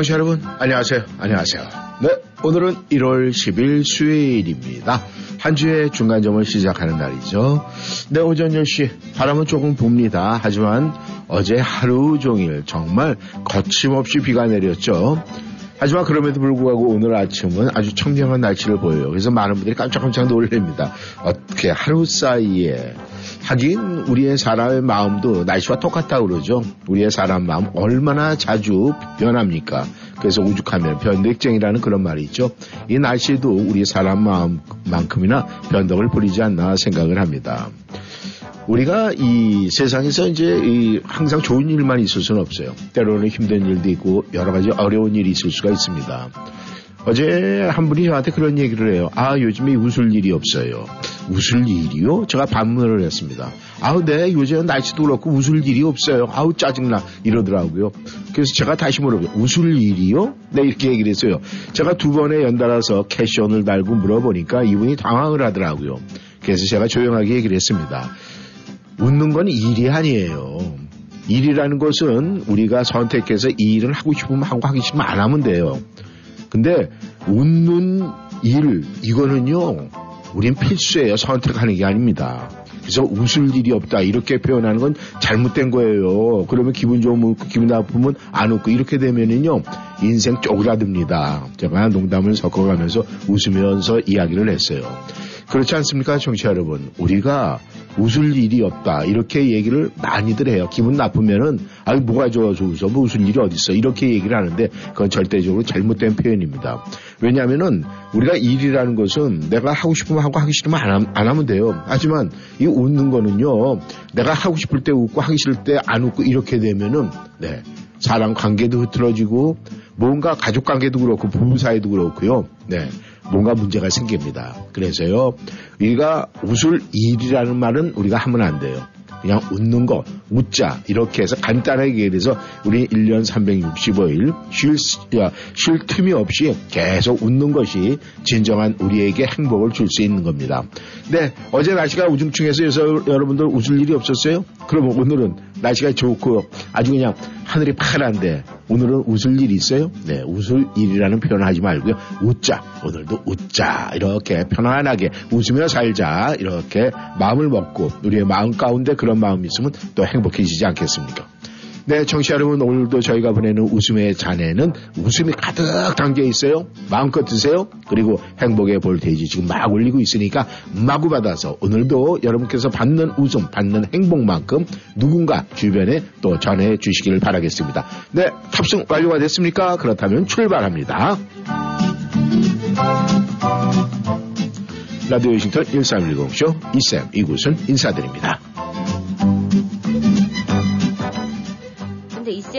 청취자 여러분, 안녕하세요. 안녕하세요. 네, 오늘은 1월 10일 수요일입니다. 한 주의 중간점을 시작하는 날이죠. 네, 오전 10시 바람은 조금 붑니다. 하지만 어제 하루 종일 정말 거침없이 비가 내렸죠. 하지만 그럼에도 불구하고 오늘 아침은 아주 청명한 날씨를 보여요. 그래서 많은 분들이 깜짝깜짝 놀랍니다. 어떻게 하루 사이에 하긴 우리의 사람의 마음도 날씨와 똑같다 그러죠. 우리의 사람 마음 얼마나 자주 변합니까? 그래서 오죽하면 변덕쟁이라는 그런 말이 있죠. 이 날씨도 우리 사람 마음만큼이나 변덕을 부리지 않나 생각을 합니다. 우리가 이 세상에서 이제 이 항상 좋은 일만 있을 수는 없어요. 때로는 힘든 일도 있고 여러 가지 어려운 일이 있을 수가 있습니다. 어제 한 분이 저한테 그런 얘기를 해요. 아, 요즘에 웃을 일이 없어요. 웃을 일이요? 제가 반문을 했습니다. 아우, 네, 요즘 날씨도 그렇고 웃을 일이 없어요. 아우, 짜증나. 이러더라고요. 그래서 제가 다시 물어봐요. 웃을 일이요? 네, 이렇게 얘기를 했어요. 제가 두 번에 연달아서 캐션을 달고 물어보니까 이분이 당황을 하더라고요. 그래서 제가 조용하게 얘기를 했습니다. 웃는 건 일이 아니에요. 일이라는 것은 우리가 선택해서 이 일을 하고 싶으면 하고 하기 싫으면 안 하면 돼요. 근데 웃는 일 이거는요 우린 필수예요. 선택하는 게 아닙니다. 그래서 웃을 일이 없다. 이렇게 표현하는 건 잘못된 거예요. 그러면 기분 좋으면 웃고 기분 나쁘면 안 웃고 이렇게 되면은요 인생 쪼그라듭니다. 제가 농담을 섞어가면서 웃으면서 이야기를 했어요 그렇지 않습니까, 청취자 여러분? 우리가 웃을 일이 없다. 이렇게 얘기를 많이들 해요. 기분 나쁘면은, 아유, 뭐가 좋아서 웃어? 뭐 웃을 일이 어딨어? 이렇게 얘기를 하는데, 그건 절대적으로 잘못된 표현입니다. 왜냐하면은, 우리가 일이라는 것은 내가 하고 싶으면 하고 하기 싫으면 안, 안 하면 돼요. 하지만, 이 웃는 거는요, 내가 하고 싶을 때 웃고 하기 싫을 때 안 웃고 이렇게 되면은, 네. 사람 관계도 흐트러지고, 뭔가 가족 관계도 그렇고, 부부 사이도 그렇고요. 네. 뭔가 문제가 생깁니다. 그래서요, 우리가 웃을 일이라는 말은 우리가 하면 안 돼요. 그냥 웃는 거, 웃자. 이렇게 해서 간단하게 얘기해서 우리 1년 365일 쉴, 쉴 틈이 없이 계속 웃는 것이 진정한 우리에게 행복을 줄 수 있는 겁니다. 네, 어제 날씨가 우중충해서 여러분들 웃을 일이 없었어요? 그러면 오늘은 날씨가 좋고 아주 그냥 하늘이 파란데 오늘은 웃을 일 있어요? 네, 웃을 일이라는 표현을 하지 말고요. 웃자. 오늘도 웃자. 이렇게 편안하게 웃으며 살자. 이렇게 마음을 먹고 우리의 마음 가운데 그런 마음이 있으면 또 행복해지지 않겠습니까? 네, 청취자 여러분 오늘도 저희가 보내는 웃음의 잔에는 웃음이 가득 담겨 있어요. 마음껏 드세요. 그리고 행복의 볼테이지 지금 막 올리고 있으니까 마구 받아서 오늘도 여러분께서 받는 웃음, 받는 행복만큼 누군가 주변에 또 전해 주시기를 바라겠습니다. 네, 탑승 완료가 됐습니까? 그렇다면 출발합니다. 라디오 싱턴 1310쇼 이쌤 이곳은 인사드립니다.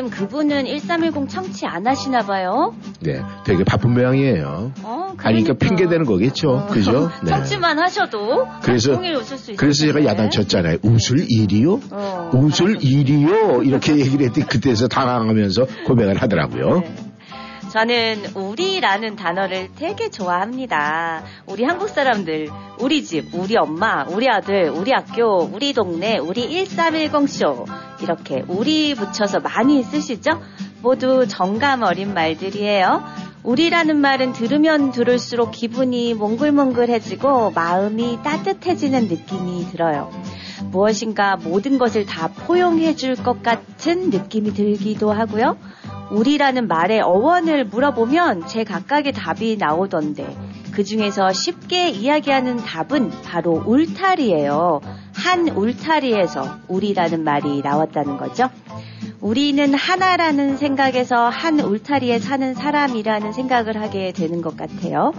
이쌤 그분은 1310 청취 안 하시나 봐요. 네, 되게 바쁜 모양이에요. 어, 그러니까. 아니, 그러니까 핑계 대는 거겠죠. 어. 그죠? 네. 청취만 하셔도 그래서 그래서 제가 야단쳤잖아요. 웃을 일이요? 어, 웃을. 일이요? 이렇게 얘기를 했더니 그때서 당황하면서 고백을 하더라고요. 네. 저는 우리라는 단어를 되게 좋아합니다. 우리 한국 사람들, 우리 집, 우리 엄마, 우리 아들, 우리 학교, 우리 동네, 우리 1310쇼. 이렇게 우리 붙여서 많이 쓰시죠? 모두 정감 어린 말들이에요. 우리라는 말은 들으면 들을수록 기분이 몽글몽글해지고 마음이 따뜻해지는 느낌이 들어요. 무엇인가 모든 것을 다 포용해 줄 것 같은 느낌이 들기도 하고요. 우리라는 말의 어원을 물어보면 제 각각의 답이 나오던데 그 중에서 쉽게 이야기하는 답은 바로 울타리예요. 한 울타리에서 우리라는 말이 나왔다는 거죠. 우리는 하나라는 생각에서 한 울타리에 사는 사람이라는 생각을 하게 되는 것 같아요.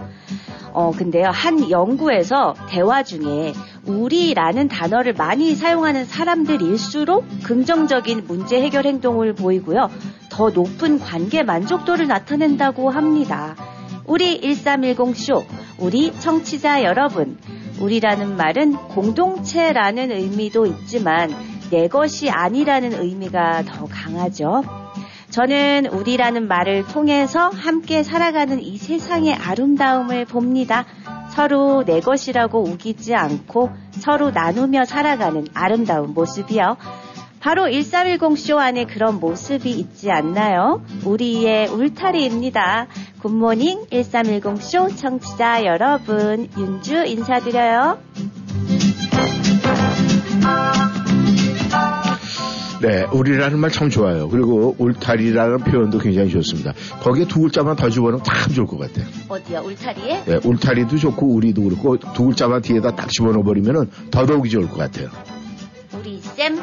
어, 근데요, 한 연구에서 대화 중에 우리라는 단어를 많이 사용하는 사람들일수록 긍정적인 문제 해결 행동을 보이고요. 더 높은 관계 만족도를 나타낸다고 합니다. 우리 1310쇼, 우리 청취자 여러분, 우리라는 말은 공동체라는 의미도 있지만 내 것이 아니라는 의미가 더 강하죠. 저는 우리라는 말을 통해서 함께 살아가는 이 세상의 아름다움을 봅니다. 서로 내 것이라고 우기지 않고 서로 나누며 살아가는 아름다운 모습이요. 바로 1310쇼 안에 그런 모습이 있지 않나요? 우리의 울타리입니다. 굿모닝 1310쇼 청취자 여러분, 윤주 인사드려요. 네, 우리라는 말 참 좋아요. 그리고 울타리라는 표현도 굉장히 좋습니다. 거기에 두 글자만 더 집어넣으면 참 좋을 것 같아요. 어디야, 울타리에? 네, 울타리도 좋고 우리도 그렇고 두 글자만 뒤에다 딱 집어넣어 버리면은 더더욱이 좋을 것 같아요. 우리 쌤?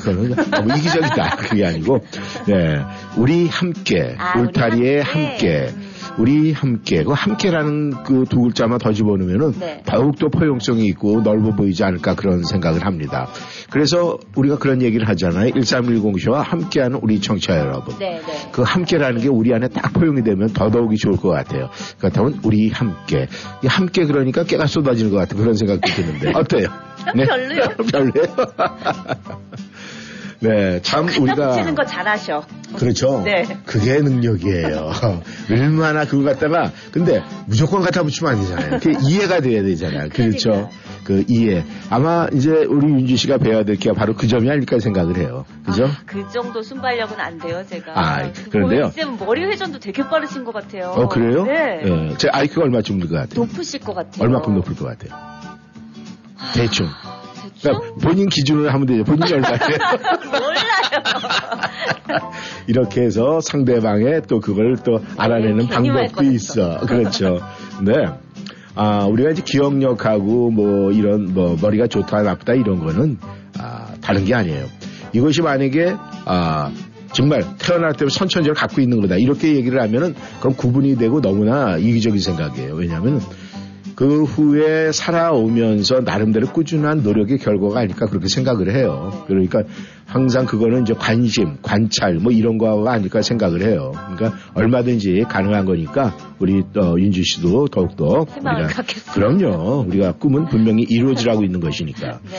아, 그거는 너무 이기적이다. 그게 아니고, 네, 우리 함께 아, 울타리에 우리 함께. 함께. 음. 우리 함께 그 함께라는 그 두 글자만 더 집어넣으면은 네. 더욱더 포용성이 있고 넓어 보이지 않을까 그런 생각을 합니다. 그래서 우리가 그런 얘기를 하잖아요. 1310 쇼와 함께하는 우리 청취자 여러분. 네, 네. 그 함께라는 게 우리 안에 딱 포용이 되면 더더욱이 좋을 것 같아요. 그렇다면 우리 함께. 이 함께 그러니까 깨가 쏟아지는 것 같은 그런 생각도 드는데. 어때요? 별로요. 별로요? 네, 참 우리가. 붙이는 거 잘하셔. 그렇죠. 네. 그게 능력이에요. 얼마나 그거 갖다가 근데 무조건 갖다 붙이면 안 되잖아요. 그게 이해가 돼야 되잖아요. 그렇죠. 그 이해. 아마 이제 우리 윤주 씨가 배워야 될 게 바로 그 점이 아닐까 생각을 해요. 그죠? 아, 그 정도 순발력은 안 돼요, 제가. 아, 그런데요? 쌤 머리 회전도 되게 빠르신 것 같아요. 어, 그래요? 네. 예. 제 IQ가 얼마쯤 될 것 같아요? 높으실 것 같아요. 얼마큼 높을 것 같아요? 대충. 그러니까 본인 기준으로 하면 되죠. 본인이 얼마예요? 몰라요. 이렇게 해서 상대방의 또 그걸 또 알아내는 방법도. 있어. 그렇죠. 네. 아, 우리가 이제 기억력하고 뭐 이런 뭐 머리가 좋다 나쁘다 이런 거는 아, 다른 게 아니에요. 이것이 만약에 아, 정말 태어날 때부터 선천적으로 갖고 있는 거다. 이렇게 얘기를 하면은 그건 구분이 되고 너무나 이기적인 생각이에요. 왜냐하면 그 후에 살아오면서 나름대로 꾸준한 노력의 결과가 아닐까 그렇게 생각을 해요. 그러니까 항상 그거는 이제 관심, 관찰 뭐 이런 거가 아닐까 생각을 해요. 그러니까 얼마든지 가능한 거니까 우리 또 윤주 씨도 더욱더 우리가 갖겠습니다. 그럼요. 우리가 꿈은 분명히 이루어지라고 있는 것이니까. 네.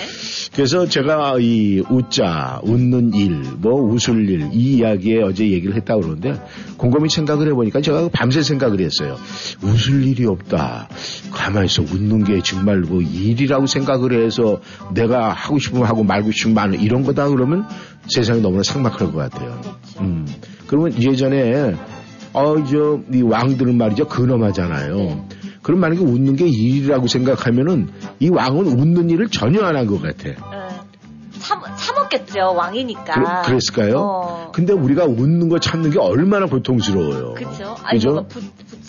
그래서 제가 이 웃자, 웃는 일, 뭐 웃을 일, 이 이야기에 어제 얘기를 했다고 그러는데 곰곰이 생각을 해보니까 제가 밤새 생각을 했어요. 웃을 일이 없다. 가만히서 웃는 게 정말 뭐 일이라고 생각을 해서 내가 하고 싶으면 하고 말고 싶으면 마는 이런 거다 그러면 세상이 너무나 삭막할 것 같아요. 음. 그러면 예전에 어, 저, 이 왕들은 말이죠. 근엄하잖아요. 그럼 만약에 웃는 게 일이라고 생각하면은 이 왕은 웃는 일을 전혀 안 한 것 같아. 네. 참, 참았겠죠, 왕이니까. 그, 그랬을까요? 어. 근데 우리가 웃는 거 참는 게 얼마나 고통스러워요. 그쵸? 아니, 그죠? 부,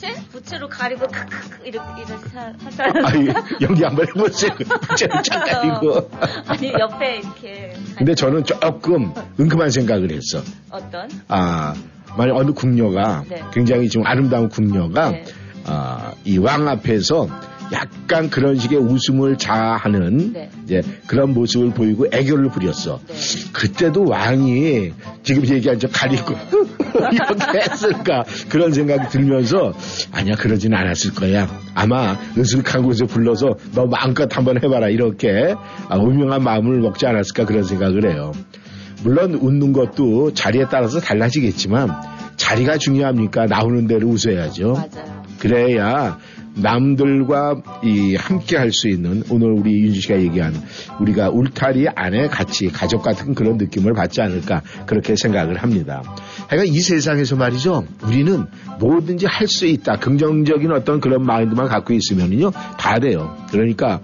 부채? 부채로 가리고 크크크 이렇게, 이렇게 사- 하잖아요. 아니, 연기 한번 해보세요. 부채를 착 가리고. 아니, 옆에 이렇게. 근데 저는 조금 은큼한 생각을 했어. 어떤? 아, 만약 어느 궁녀가 네. 굉장히 좀 아름다운 궁녀가 네. 아, 이 왕 앞에서 약간 그런 식의 웃음을 자하는 네. 이제 그런 모습을 보이고 애교를 부렸어. 네. 그때도 왕이 지금 얘기한 저 가리고 이렇게 했을까 그런 생각이 들면서 아니야 그러진 않았을 거야. 아마 으슥한 곳에 불러서 너 마음껏 한번 해봐라 이렇게 아, 음흉한 마음을 먹지 않았을까 그런 생각을 해요. 물론 웃는 것도 자리에 따라서 달라지겠지만 자리가 중요합니까? 나오는 대로 웃어야죠. 맞아요. 그래야 남들과 이 함께 할 수 있는 오늘 우리 윤주 씨가 얘기한 우리가 울타리 안에 같이 가족 같은 그런 느낌을 받지 않을까 그렇게 생각을 합니다. 하여간 이 세상에서 말이죠. 우리는 뭐든지 할 수 있다. 긍정적인 어떤 그런 마인드만 갖고 있으면요. 다 돼요. 그러니까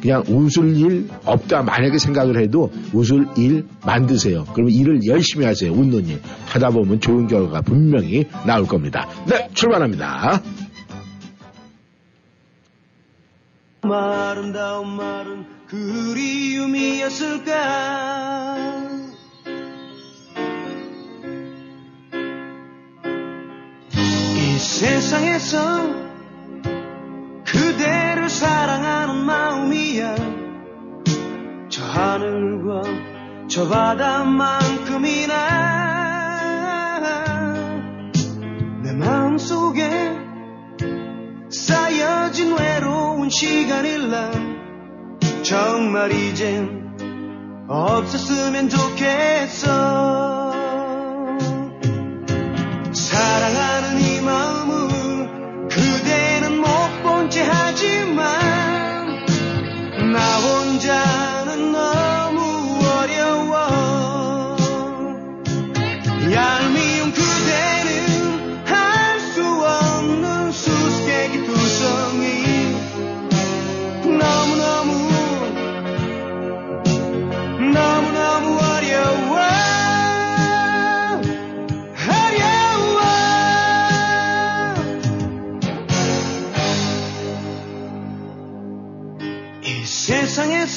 그냥 웃을 일 없다 만약에 생각을 해도 웃을 일 만드세요. 그러면 일을 열심히 하세요. 웃는 일 하다 보면 좋은 결과가 분명히 나올 겁니다. 네, 출발합니다. 아름다운 말은 그리움이었을까? 이 세상에서 그대를 사랑하는 마음이야. 저 하늘과 저 바다만큼이나 내 마음속에 쌓여진 외로운 시간일라. 정말 이젠 없었으면 좋겠어. 사랑하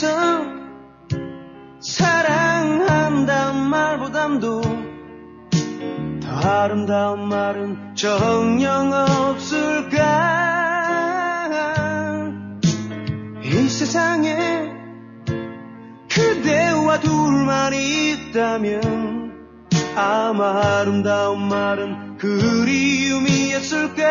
세상에서 사랑한단 말보담도 더 아름다운 말은 정녕 없을까? 이 세상에 그대와 둘만 있다면 아마 아름다운 말은 그리움이었을까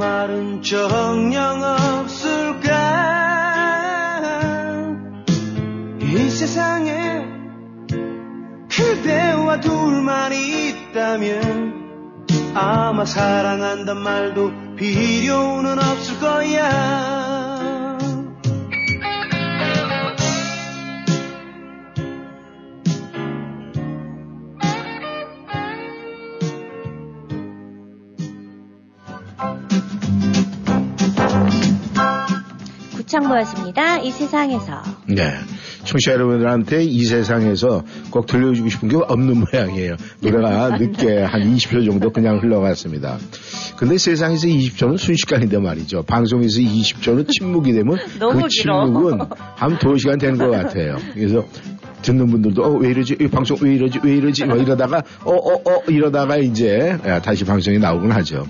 말은 정녕 없을까 이 세상에 그대와 둘만 있다면 아마 사랑한단 말도 필요는 없을 거야. 창모였습니다. 이 세상에서. 네. 청취자 여러분들한테 이 세상에서 꼭 들려주고 싶은 게 없는 모양이에요. 노래가 늦게 한 20초 정도 그냥 흘러갔습니다. 근데 세상에서 20초는 순식간인데 말이죠. 방송에서 20초는 침묵이 되면 너무 그 길어. 침묵은 한 2시간 된것 같아요. 그래서 듣는 분들도 어, 왜 이러지? 이 방송 왜 이러지? 왜 이러지? 뭐 이러다가 어, 어, 어 이러다가 이제 야, 다시 방송이 나오곤 하죠.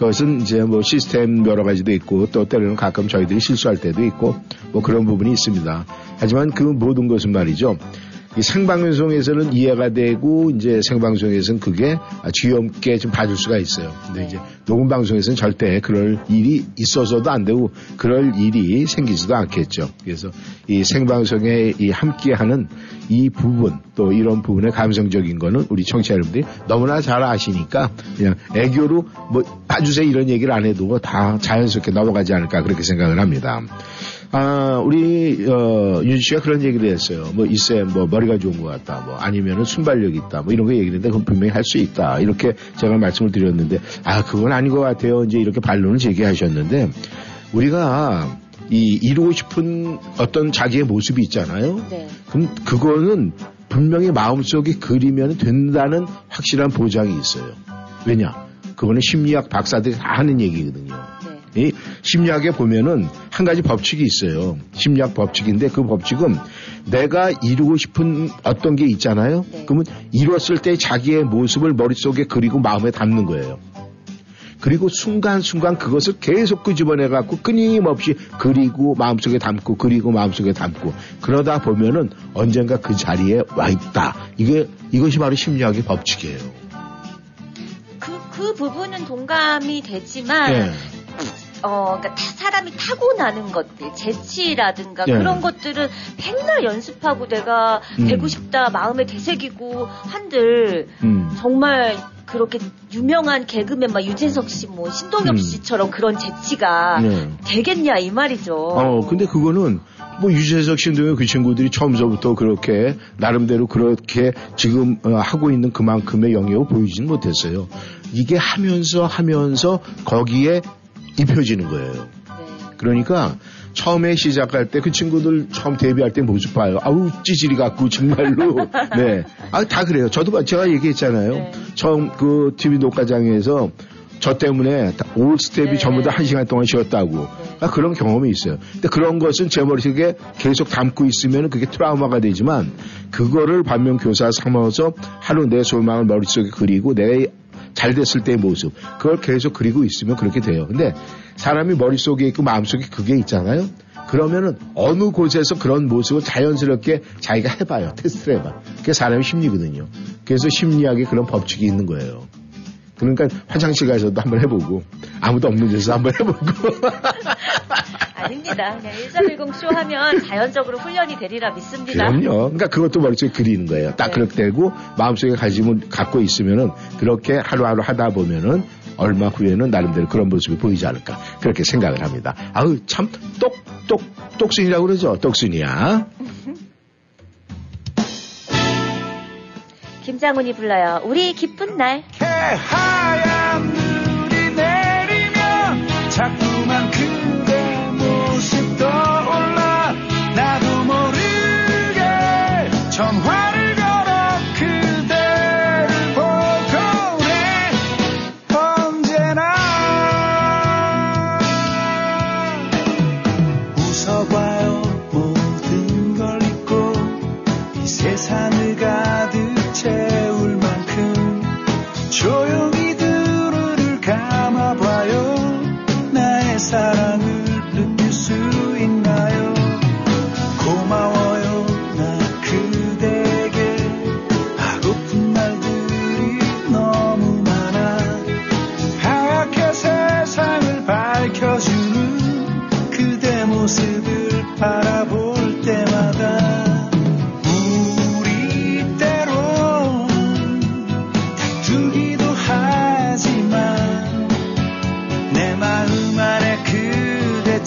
그것은 이제 뭐 시스템 여러 가지도 있고 또 때로는 가끔 저희들이 실수할 때도 있고 뭐 그런 부분이 있습니다. 하지만 그 모든 것은 말이죠. 이 생방송에서는 이해가 되고 이제 생방송에서는 그게 귀엽게 좀 봐줄 수가 있어요. 근데 이제 녹음 방송에서는 절대 그럴 일이 있어서도 안 되고 그럴 일이 생기지도 않겠죠. 그래서 이 생방송에 이 함께하는 이 부분 또 이런 부분의 감성적인 거는 우리 청취자 여러분들이 너무나 잘 아시니까 그냥 애교로 뭐 봐주세요 이런 얘기를 안 해도 다 자연스럽게 넘어가지 않을까 그렇게 생각을 합니다. 아, 우리, 어, 윤 씨가 그런 얘기를 했어요. 뭐, 이쌤, 뭐, 머리가 좋은 것 같다. 뭐, 아니면은 순발력 있다. 뭐, 이런 거 얘기를 했는데, 그건 분명히 할 수 있다. 이렇게 제가 말씀을 드렸는데, 아, 그건 아닌 것 같아요. 이제 이렇게 반론을 제기하셨는데, 우리가 이 이루고 싶은 어떤 자기의 모습이 있잖아요. 네. 그럼 그거는 분명히 마음속에 그리면 된다는 확실한 보장이 있어요. 왜냐? 그거는 심리학 박사들이 다 하는 얘기거든요. 네. 이 심리학에 보면은 한 가지 법칙이 있어요. 심리학 법칙인데 그 법칙은 내가 이루고 싶은 어떤 게 있잖아요. 네. 그러면 이뤘을 때 자기의 모습을 머릿속에 그리고 마음에 담는 거예요. 그리고 순간순간 그것을 계속 끄집어내 갖고 끊임없이 그리고 마음속에 담고 그리고 마음속에 담고 그러다 보면은 언젠가 그 자리에 와 있다. 이게 이것이 바로 심리학의 법칙이에요. 그, 그 부분은 동감이 되지만, 예. 어, 그러니까 타- 사람이 타고나는 것들, 재치라든가 예. 그런 것들은 맨날 연습하고 내가 음. 되고 싶다 마음에 되새기고 한들 음. 정말 그렇게 유명한 개그맨 막 유재석 씨, 뭐 신동엽 음. 씨처럼 그런 재치가 네. 되겠냐 이 말이죠. 어, 근데 그거는 뭐 유재석 신동엽 그 친구들이 처음서부터 그렇게 나름대로 그렇게 지금 어, 하고 있는 그만큼의 영역을 보이지는 못했어요. 이게 하면서 하면서 거기에 입혀지는 거예요. 네. 그러니까 처음에 시작할 때 그 친구들 처음 데뷔할 때 모습 봐요. 아우 찌질이 같고 정말로 네. 아 다 그래요. 저도 봐- 제가 얘기했잖아요. 네. 처음 그 TV 녹화장에서 저 때문에 다- 올 스텝이 네. 전부 다 한 시간 동안 쉬었다고. 아, 그런 경험이 있어요. 근데 그런 것은 제 머릿속에 계속 담고 있으면 그게 트라우마가 되지만 그거를 반면 교사 삼아서 하루 내 소망을 머릿속에 그리고 내 잘 됐을 때의 모습 그걸 계속 그리고 있으면 그렇게 돼요. 근데 사람이 머릿속에 있고 마음속에 그게 있잖아요. 그러면은 어느 곳에서 그런 모습을 자연스럽게 자기가 해봐요. 테스트를 해봐. 그게 사람의 심리거든요. 그래서 심리학에 그런 법칙이 있는 거예요. 그러니까 화장실 가서도 한번 해보고 아무도 없는 데서 한번 해보고 아닙니다. 그냥 1310쇼 하면 자연적으로 훈련이 되리라 믿습니다. 그럼요. 그러니까 그것도 머릿속에 그리는 거예요. 딱 네. 그렇게 되고 마음속에 가지면 갖고 있으면은 그렇게 하루하루 하다 보면은 얼마 후에는 나름대로 그런 모습이 보이지 않을까 그렇게 생각을 합니다. 아우 참 똑똑 똑순이라고 그러죠. 똑순이야. 김장훈이 불러요. 우리 기쁜 날. 하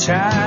그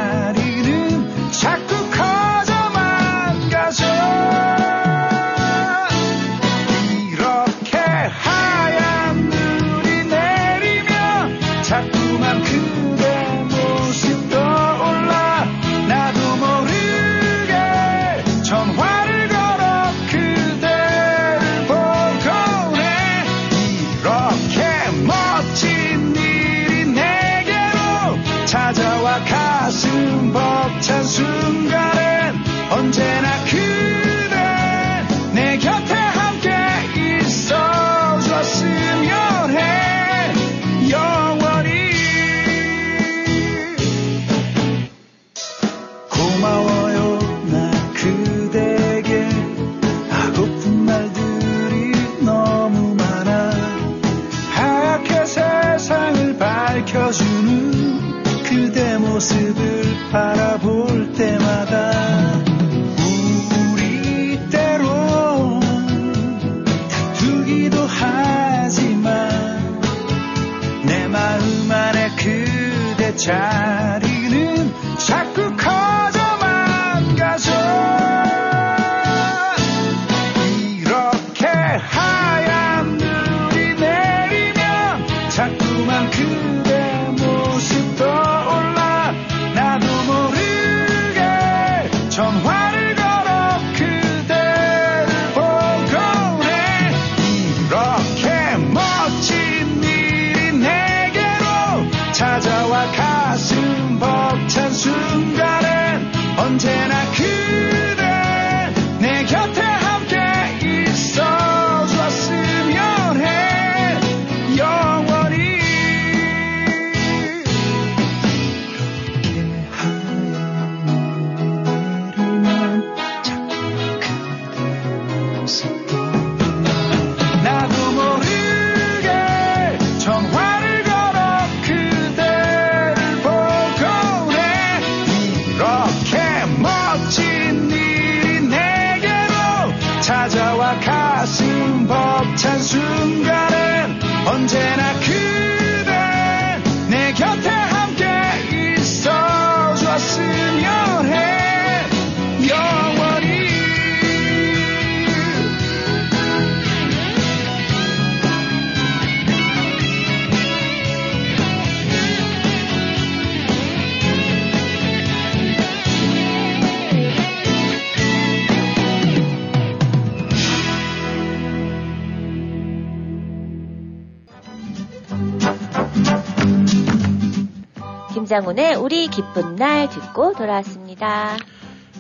장훈의 우리 기쁜 날 듣고 돌아왔습니다.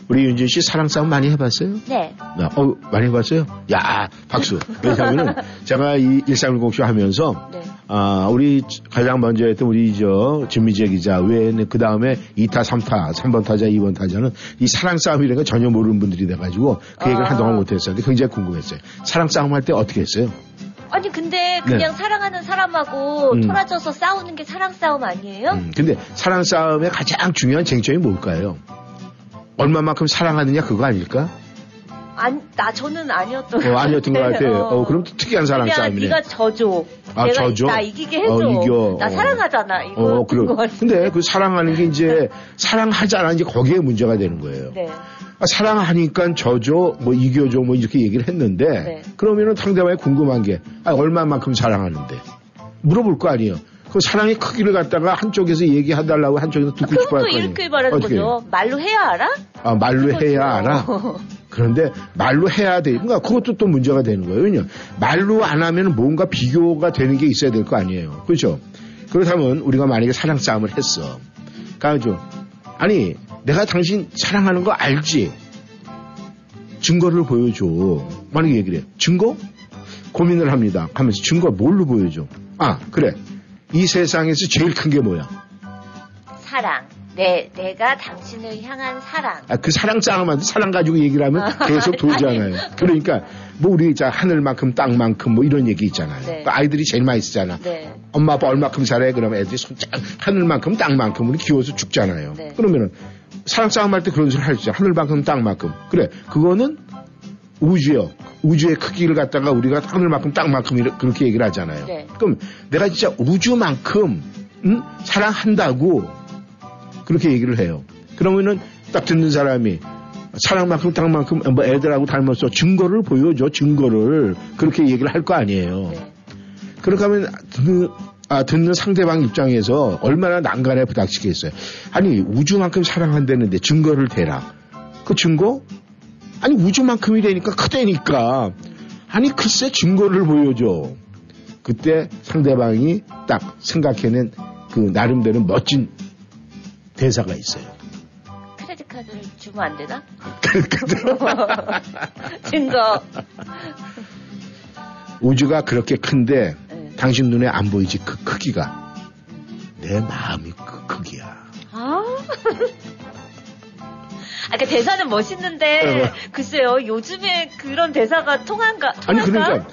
우리 윤진 씨 사랑 싸움 많이 해봤어요? 네. 나, 어, 많이 해봤어요? 야, 박수. 왜냐면은 제가 이 일상일공쇼 하면서 네. 아, 우리 가장 먼저 했던 우리 저 진미재 기자 외에는 그 다음에 2타, 3타, 3번 타자, 2번 타자는 이 사랑 싸움이라는 걸 전혀 모르는 분들이 돼가지고 그 얘기를 아. 한동안 못했었는데 굉장히 궁금했어요. 사랑 싸움 할 때 어떻게 했어요? 아니 근데 그냥 사랑하는 사람하고 네. 음. 토라져서 싸우는 게 사랑 싸움 아니에요? 음, 근데 사랑 싸움의 가장 중요한 쟁점이 뭘까요? 얼마만큼 사랑하느냐 그거 아닐까? 안, 나 저는 아니었던 어, 아니었던 것 같아요. 같아요. 어, 그럼 또 특이한 사랑 싸움이네. 네가 져줘. 아, 내가 져줘? 나 이기게 해줘. 어, 이겨. 나 어. 사랑하잖아. 이거 어, 같은 거 그럼. 같아. 근데 그 사랑하는 게 이제 사랑하잖아. 이제 거기에 문제가 되는 거예요. 네. 아, 사랑하니까 져줘, 뭐 이겨줘, 뭐 이렇게 얘기를 했는데 네. 그러면은 상대방이 궁금한 게 아, 얼마만큼 사랑하는데 물어볼 거 아니에요. 그 사랑의 크기를 갖다가 한쪽에서 얘기해달라고 한쪽에서 듣고 싶어 할 그것도 거 아니에요. 이렇게 말하는 어떻게? 거죠. 말로 해야 알아? 아, 말로 해야 알아. 그런데 말로 해야 돼. 그러니까 그것도 또 문제가 되는 거예요. 왜냐 말로 안 하면 뭔가 비교가 되는 게 있어야 될 거 아니에요. 그렇죠? 그렇다면 우리가 만약에 사랑 싸움을 했어. 그러니까 아니 내가 당신 사랑하는 거 알지? 증거를 보여줘. 만약에 얘기를 해. 증거? 고민을 합니다. 하면서 증거 뭘로 보여줘? 아 그래. 이 세상에서 제일 큰 게 뭐야? 사랑. 내 내가 당신을 향한 사랑. 아, 그 사랑 싸움한테 사랑 가지고 얘기를 하면 계속 돌잖아요. 그러니까 뭐 우리 자 하늘만큼 땅만큼 뭐 이런 얘기 있잖아요. 네. 그 아이들이 제일 많이 쓰잖아. 네. 엄마 아빠 얼마큼 잘해? 그러면 애들이 손짝 하늘만큼 땅만큼은 키워서 죽잖아요. 네. 그러면은 사랑 싸움 할 때 그런 소리 할수 있죠. 하늘만큼 땅만큼. 그래. 그거는 우주요. 우주의 크기를 갖다가 우리가 하늘만큼 땅만큼 이렇게 그렇게 얘기를 하잖아요. 네. 그럼 내가 진짜 우주만큼 응? 사랑한다고 그렇게 얘기를 해요. 그러면은 딱 듣는 사람이 사랑만큼 땅만큼 뭐 애들하고 닮았어 증거를 보여줘 증거를 그렇게 얘기를 할 거 아니에요. 네. 그렇게 하면 듣는, 아, 듣는 상대방 입장에서 얼마나 난간에 부닥치겠어요. 아니 우주만큼 사랑한다는데 증거를 대라. 그 증거? 아니 우주만큼이라니까 크다니까. 아니 글쎄 증거를 보여줘. 그때 상대방이 딱 생각해낸 그 나름대로 멋진 대사가 있어요. 크레딧 카드를 주면 안 되나? 증거. 우주가 그렇게 큰데 네. 당신 눈에 안 보이지 그 크기가 내 마음이 그 크기야. 아. 아까 대사는 멋있는데 어. 글쎄요 요즘에 그런 대사가 통한가? 아니? 그러니까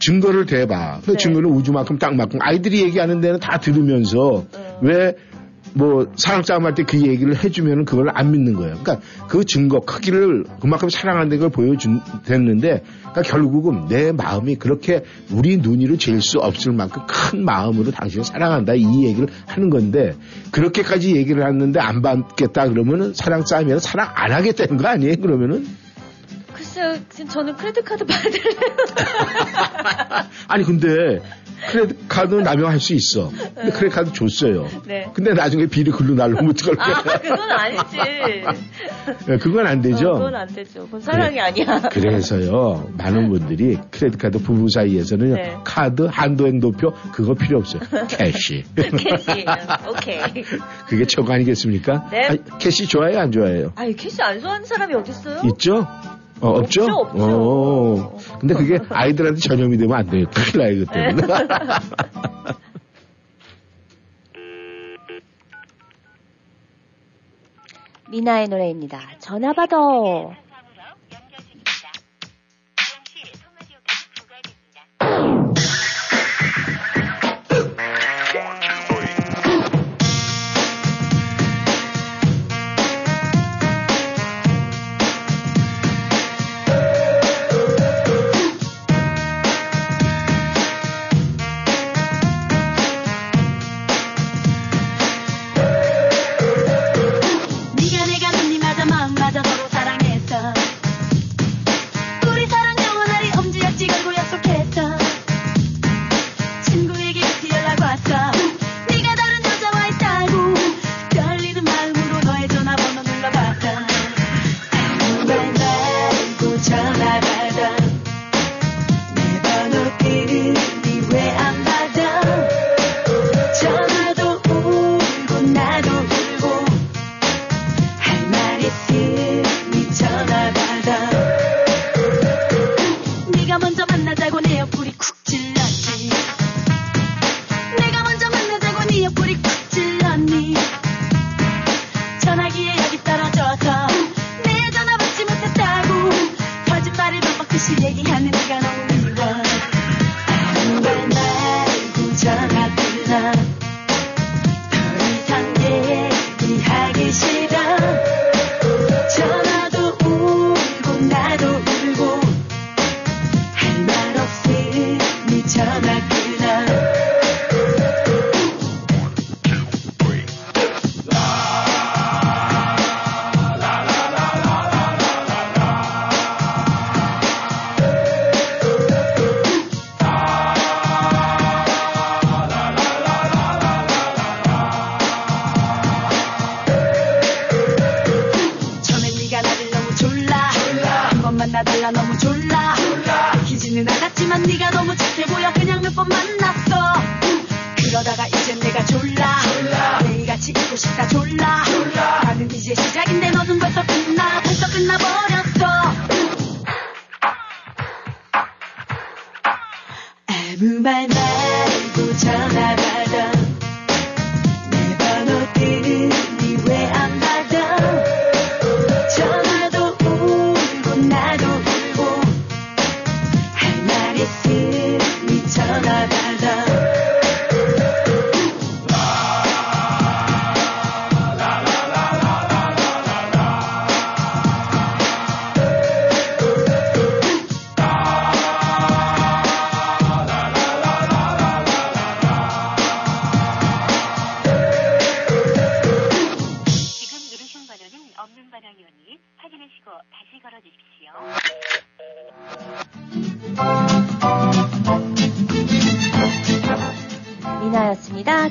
증거를 대봐. 그 네. 증거는 우주만큼 땅만큼 아이들이 얘기하는 데는 다 들으면서 어. 왜 뭐 사랑 싸움 할 때 그 얘기를 해주면은 그걸 안 믿는 거예요. 그러니까 그 증거 크기를 그만큼 사랑한다는 걸 보여준 됐는데 그러니까 결국은 내 마음이 그렇게 우리 눈이로 잴 수 없을 만큼 큰 마음으로 당신을 사랑한다 이 얘기를 하는 건데 그렇게까지 얘기를 했는데 안 받겠다 그러면은 사랑 싸움이라 사랑 안 하겠다는 거 아니에요? 그러면은 글쎄요 저는 크레딧 카드 받을래요. 아니 근데 크레딧 카드는 남용할 수 있어. 근데 크레딧 카드 줬어요. 네. 근데 나중에 비리 글로 날르면 어떡할 거야? 아 그건 아니지. 네, 그건 안 되죠. 어, 그건 안 되죠. 그건 사랑이 아니야. 그래서요, 많은 분들이 credit card 부부 사이에서는 네. 카드 한도 행 도표 그거 필요 없어요. cash. cash. 오케이. 그게 최고 아니겠습니까? 네. 아니, cash 좋아해요, 안 좋아해요? 아니 cash 안 좋아하는 사람이 어딨어요? 있죠? 어, 없죠? 없죠, 없죠. 어, 근데 그게 아이들한테 전염이 되면 안 돼요. 큰일 나요, 이것 네. 때문에. 미나의 노래입니다. 전화 받아.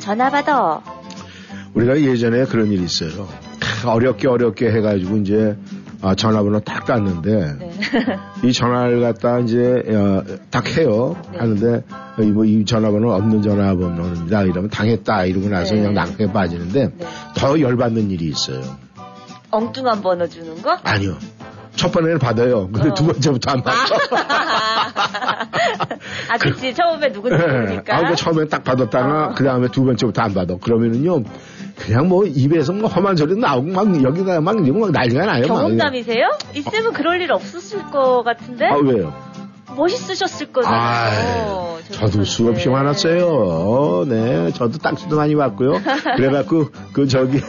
전화 받아. 우리가 예전에 그런 일이 있어요. 크, 어렵게 어렵게 해가지고 이제 아, 전화번호 딱 땄는데 네. 이 전화를 갖다 이제 어, 딱 해요. 네. 하는데 어, 이, 뭐, 이 전화번호 없는 전화번호입니다. 이러면 당했다 이러고 나서 네. 그냥 낭패에 빠지는데 네. 더 열받는 일이 있어요. 엉뚱한 번호 주는 거? 아니요. 첫 번에는 받아요. 근데 어. 두 번째부터 안 받아. 아, 그치. 처음에 누군지 모르니까. 아, 그 처음에 딱 받았다가 어. 그 다음에 두 번째부터 안 받아. 그러면은요, 그냥 뭐 입에서 뭐 험한 소리 나오고 막 여기다 막 이러고 막 난리가 나요. 막. 경험담이세요? 있으면 그럴 일 없었을 것 같은데? 아, 왜요? 멋있으셨을 거잖아요. 아, 저도 저도 수없이. 많았어요. 네, 저도 딱지도 많이 왔고요. 그래갖고 그 저기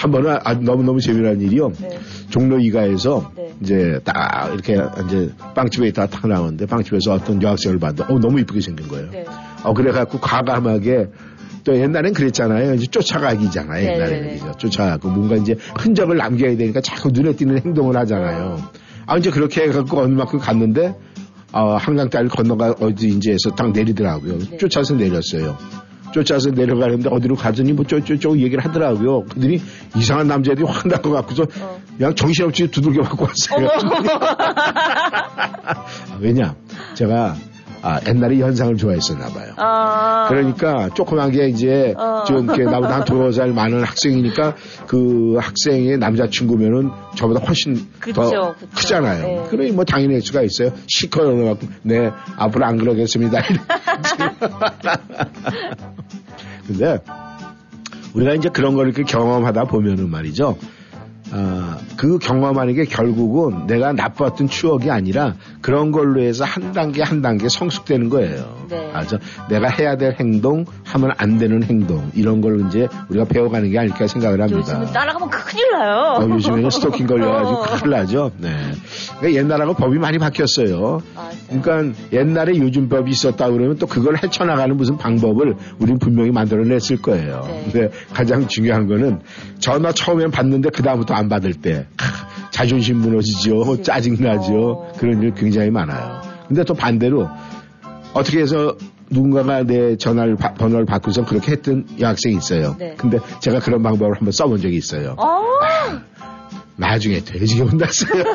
한 번은 아, 너무너무 재미난 일이요. 네. 종로 이가에서 네. 이제 딱 이렇게 이제 빵집에 있다가 탁 나오는데 빵집에서 어떤 여학생을 봤는데 어, 너무 이쁘게 생긴 거예요. 네. 어, 그래갖고 과감하게 또 옛날엔 그랬잖아요. 이제 쫓아가기잖아요. 네, 옛날에는. 네, 네. 그죠? 쫓아가고 뭔가 이제 흔적을 남겨야 되니까 자꾸 눈에 띄는 행동을 하잖아요. 아, 이제 그렇게 해갖고 어느 만큼 갔는데, 어, 한강 다리 건너가 어디 이제에서 딱 내리더라고요. 네. 쫓아서 내렸어요. 쫓아서 내려가는데 어디로 가더니 뭐 쪼쪼쪼 얘기를 하더라고요. 그들이 이상한 남자들이 확 나고 갖고서 어. 그냥 정신없이 두들겨 맞고 왔어요. 왜냐? 제가 아, 옛날에 연상을 좋아했었나 봐요. 아. 그러니까 조그맣게 이제 어. 좀 이렇게 나보다 한 두어 살 많은 학생이니까 그 학생의 남자친구면은 저보다 훨씬 그쵸, 더 그쵸. 크잖아요. 네. 그러니 뭐 당연히 할 수가 있어요. 시커 넣어갖고 네 앞으로 안 그러겠습니다. 근데 우리가 이제 그런 걸 이렇게 경험하다 보면은 말이죠. 아, 그 경험하는 게 결국은 내가 나빴던 추억이 아니라 그런 걸로 해서 한 단계 한 단계 성숙되는 거예요. 네. 아, 저 내가 해야 될 행동, 하면 안 되는 행동 이런 걸 이제 우리가 배워가는 게 아닐까 생각을 합니다. 요즘은 따라가면 큰일 나요. 어, 요즘에는 스토킹 걸려가지고 어. 큰일 나죠. 네. 그러니까 옛날하고 법이 많이 바뀌었어요. 맞아요. 그러니까 옛날에 요즘 법이 있었다 그러면 또 그걸 헤쳐나가는 무슨 방법을 우린 분명히 만들어냈을 거예요. 네. 근데 가장 중요한 거는 전화 처음엔 받는데 그 다음부터 안 받을 때 하, 자존심 무너지죠. 짜증나죠. 어. 그런 일 굉장히 많아요. 근데 또 반대로 어떻게 해서 누군가가 내 전화를 바- 번호를 바꾸서 그렇게 했던 여학생이 있어요. 네. 근데 제가 그런 방법을 한번 써본 적이 있어요. 어, 나중에 돼지게 혼났어요.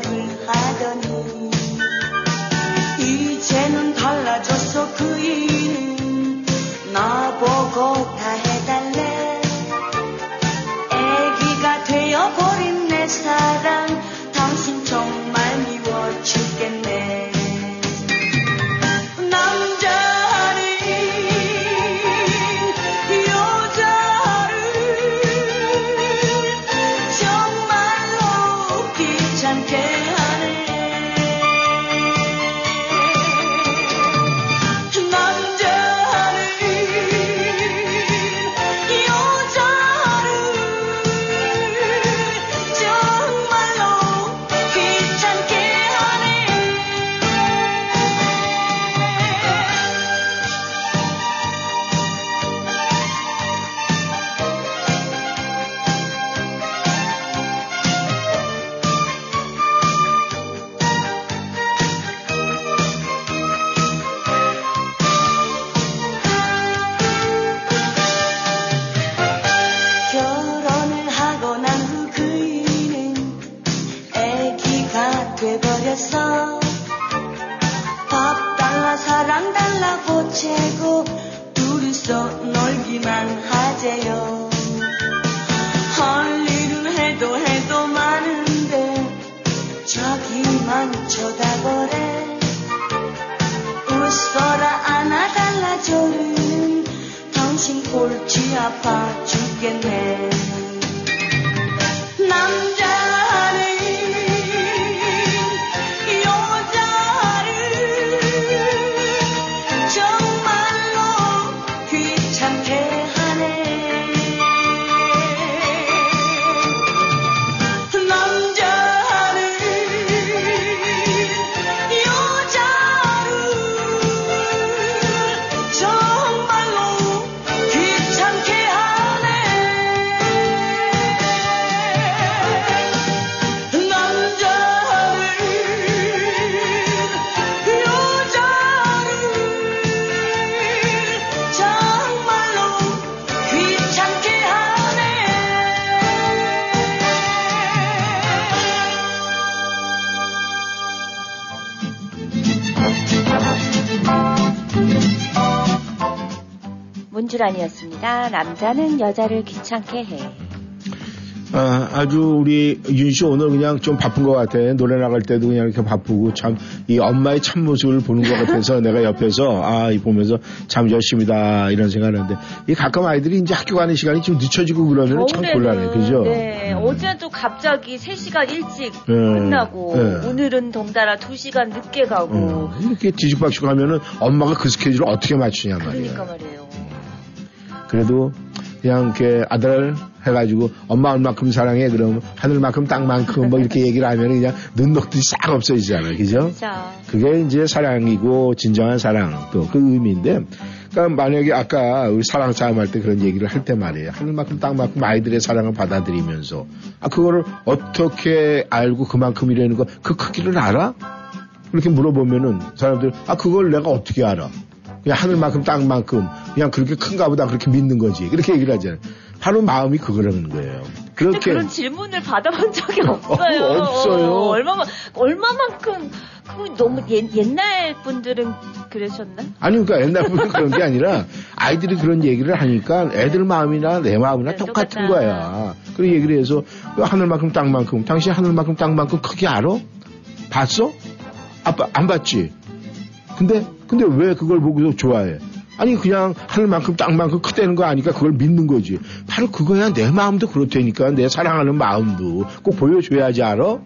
기억을 하더니. 이제는 달라졌어 그 이는 나보고 다 해달래. 애기가 되어버린 내 사랑. 주란이었습니다. 남자는 여자를 귀찮게 해. 아, 아주 우리 윤 씨 오늘 그냥 좀 바쁜 것 같아. 노래 나갈 때도 그냥 이렇게 바쁘고 참 이 엄마의 참모습을 보는 것 같아서 내가 옆에서 아, 이 보면서 참 열심이다 이런 생각을 하는데 이 가끔 아이들이 이제 학교 가는 시간이 좀 늦춰지고 그러면 참 곤란해. 그죠? 네. 음. 어제는 또 갑자기 3시간 일찍 네. 끝나고 네. 오늘은 덩달아 2시간 늦게 가고 어, 이렇게 뒤죽박죽 하면은 엄마가 그 스케줄을 어떻게 맞추냐 말이야. 그러니까 말이에요. 그래도 그냥 이렇게 아들 해가지고 엄마 얼마큼 사랑해 그러면 하늘만큼 땅만큼 뭐 이렇게 얘기를 하면 그냥 눈 녹듯이 싹 없어지잖아요. 그죠? 그게 이제 사랑이고 진정한 사랑 또 그 의미인데 그러니까 만약에 아까 우리 사랑 싸움 할 때 그런 얘기를 할 때 말이에요. 하늘만큼 땅만큼 아이들의 사랑을 받아들이면서 아 그거를 어떻게 알고 그만큼이라는 거 그 크기를 알아? 그렇게 물어보면은 사람들 아 그걸 내가 어떻게 알아? 그냥 하늘만큼 땅만큼 그냥 그렇게 큰가 보다 그렇게 믿는 거지. 그렇게 얘기를 하잖아요. 바로 마음이 그거라는 거예요. 그렇게 그런 질문을 받아본 적이 없어요. 어, 없어요. 어, 얼마만 얼마만큼 그 너무 옛, 옛날 분들은 그러셨나? 아니 그러니까 옛날 분은 그런 게 아니라 아이들이 그런 얘기를 하니까 애들 마음이나 내 마음이나 네, 똑같은 똑같다. 거야. 그런 얘기를 해서 그 하늘만큼 땅만큼 당신 하늘만큼 땅만큼 크게 알아? 봤어? 아빠 안 봤지. 근데 근데 왜 그걸 보고서 좋아해? 아니 그냥 하늘만큼 땅만큼 크다는 거 아니까 그걸 믿는 거지. 바로 그거야 내 마음도 그렇다니까 내 사랑하는 마음도 꼭 보여줘야지 알아?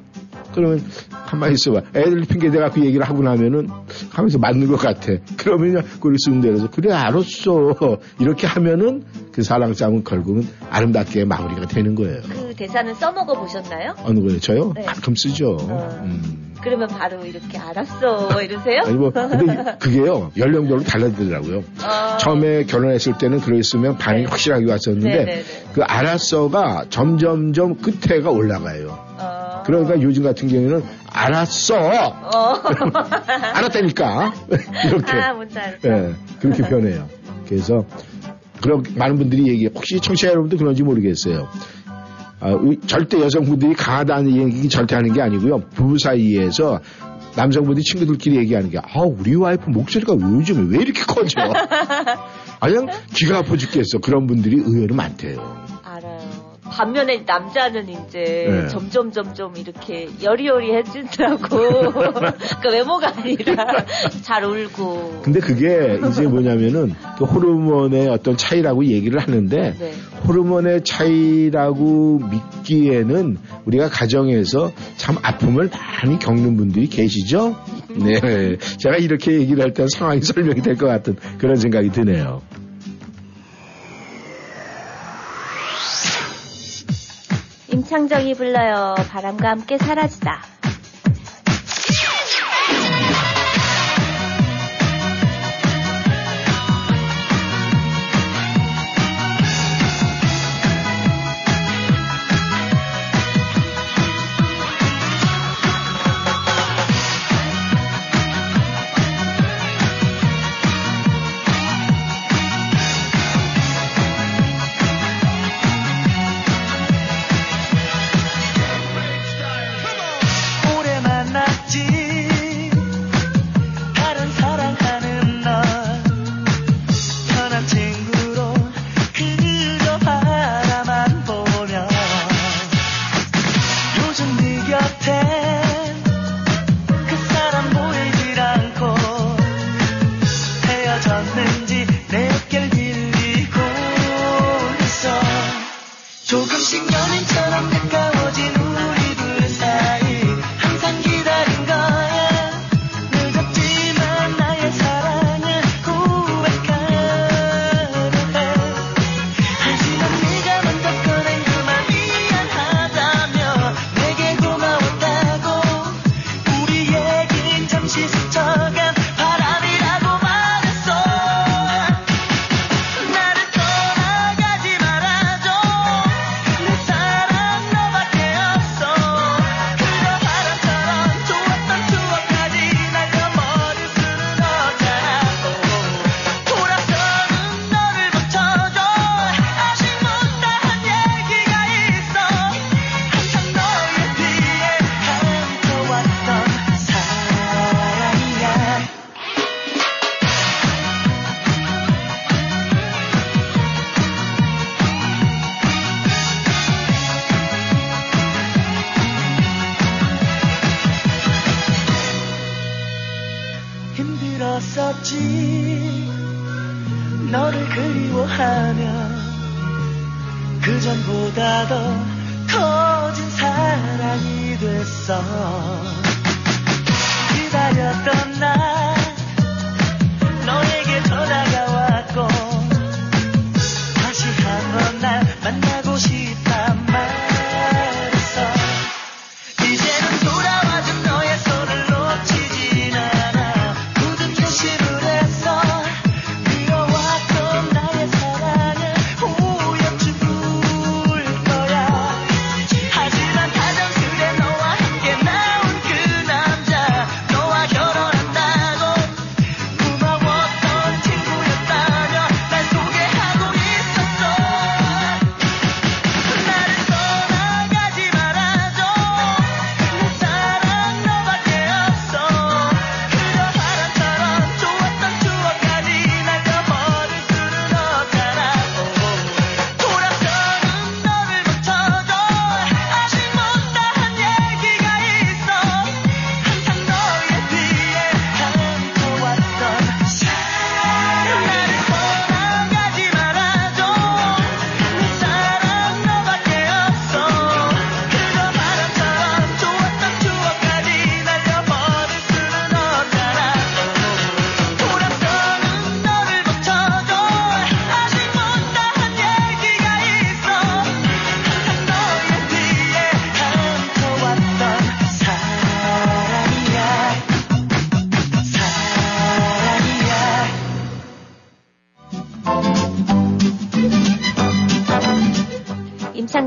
그러면 가만히 있어봐. 애들 핑계 대갖고 얘기를 하고 나면은 하면서 맞는 것 같아. 그러면 꼬리 쓱 내려서 그래 알았어. 이렇게 하면은 그 사랑 싸움은 결국은 아름답게 마무리가 되는 거예요. 그 대사는 써먹어 보셨나요? 어느 거예요? 저요? 네. 가끔 쓰죠. 어. 음. 그러면 바로 이렇게 알았어 이러세요? 아니 뭐 근데 그게요 연령별로 달라지더라고요. 어. 처음에 결혼했을 때는 그랬으면 반응이 네. 확실하게 왔었는데 네, 네, 네. 그 알았어가 점점점 끝에가 올라가요. 어. 그러니까 요즘 같은 경우에는 알았어 어. 알았다니까 이렇게 아. 예, 그렇게 변해요. 그래서 그런 많은 분들이 얘기해. 혹시 청취자 여러분도 그런지 모르겠어요. 아, 의- 절대 여성분들이 강하다는 얘기 절대 하는 게 아니고요. 부부 사이에서 남성분들이 친구들끼리 얘기하는 게, 아, 우리 와이프 목소리가 요즘에 왜 이렇게 커져? 아, 그냥 귀가 아파 죽겠어. 그런 분들이 의외로 많대요. 반면에 남자는 이제 네. 점점 점점 이렇게 여리여리해지더라고. 그 외모가 아니라 잘 울고. 근데 그게 이제 뭐냐면은 그 호르몬의 어떤 차이라고 얘기를 하는데 네. 호르몬의 차이라고 믿기에는 우리가 가정에서 참 아픔을 많이 겪는 분들이 계시죠? 네. 제가 이렇게 얘기를 할 때 상황이 설명이 될 것 같은 그런 생각이 드네요. 임창정이 불러요. 바람과 함께 사라지다.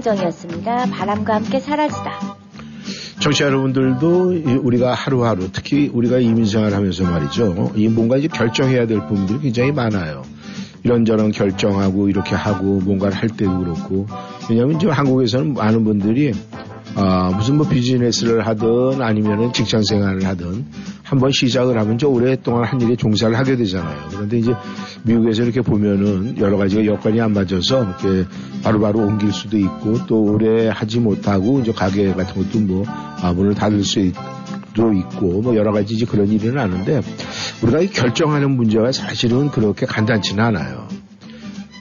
임창정이었습니다. 바람과 함께 사라지다. 청취자 여러분들도 이 우리가 하루하루 특히 우리가 이민생활 하면서 말이죠. 이 뭔가 이제 결정해야 될 부분들이 굉장히 많아요. 이런저런 결정하고 이렇게 하고 뭔가를 할 때도 그렇고 왜냐하면 지금 한국에서는 많은 분들이 아, 무슨 뭐 비즈니스를 하든 아니면은 직장 생활을 하든 한번 시작을 하면 저 오랫동안 한 일에 종사를 하게 되잖아요. 그런데 이제 미국에서 이렇게 보면은 여러 가지가 여건이 안 맞아서 이렇게 바로바로 옮길 수도 있고 또 오래 하지 못하고 이제 가게 같은 것도 뭐 아, 문을 닫을 수 있, 도 있고 뭐 여러 가지 그런 일은 하는데 우리가 이 결정하는 문제가 사실은 그렇게 간단치는 않아요.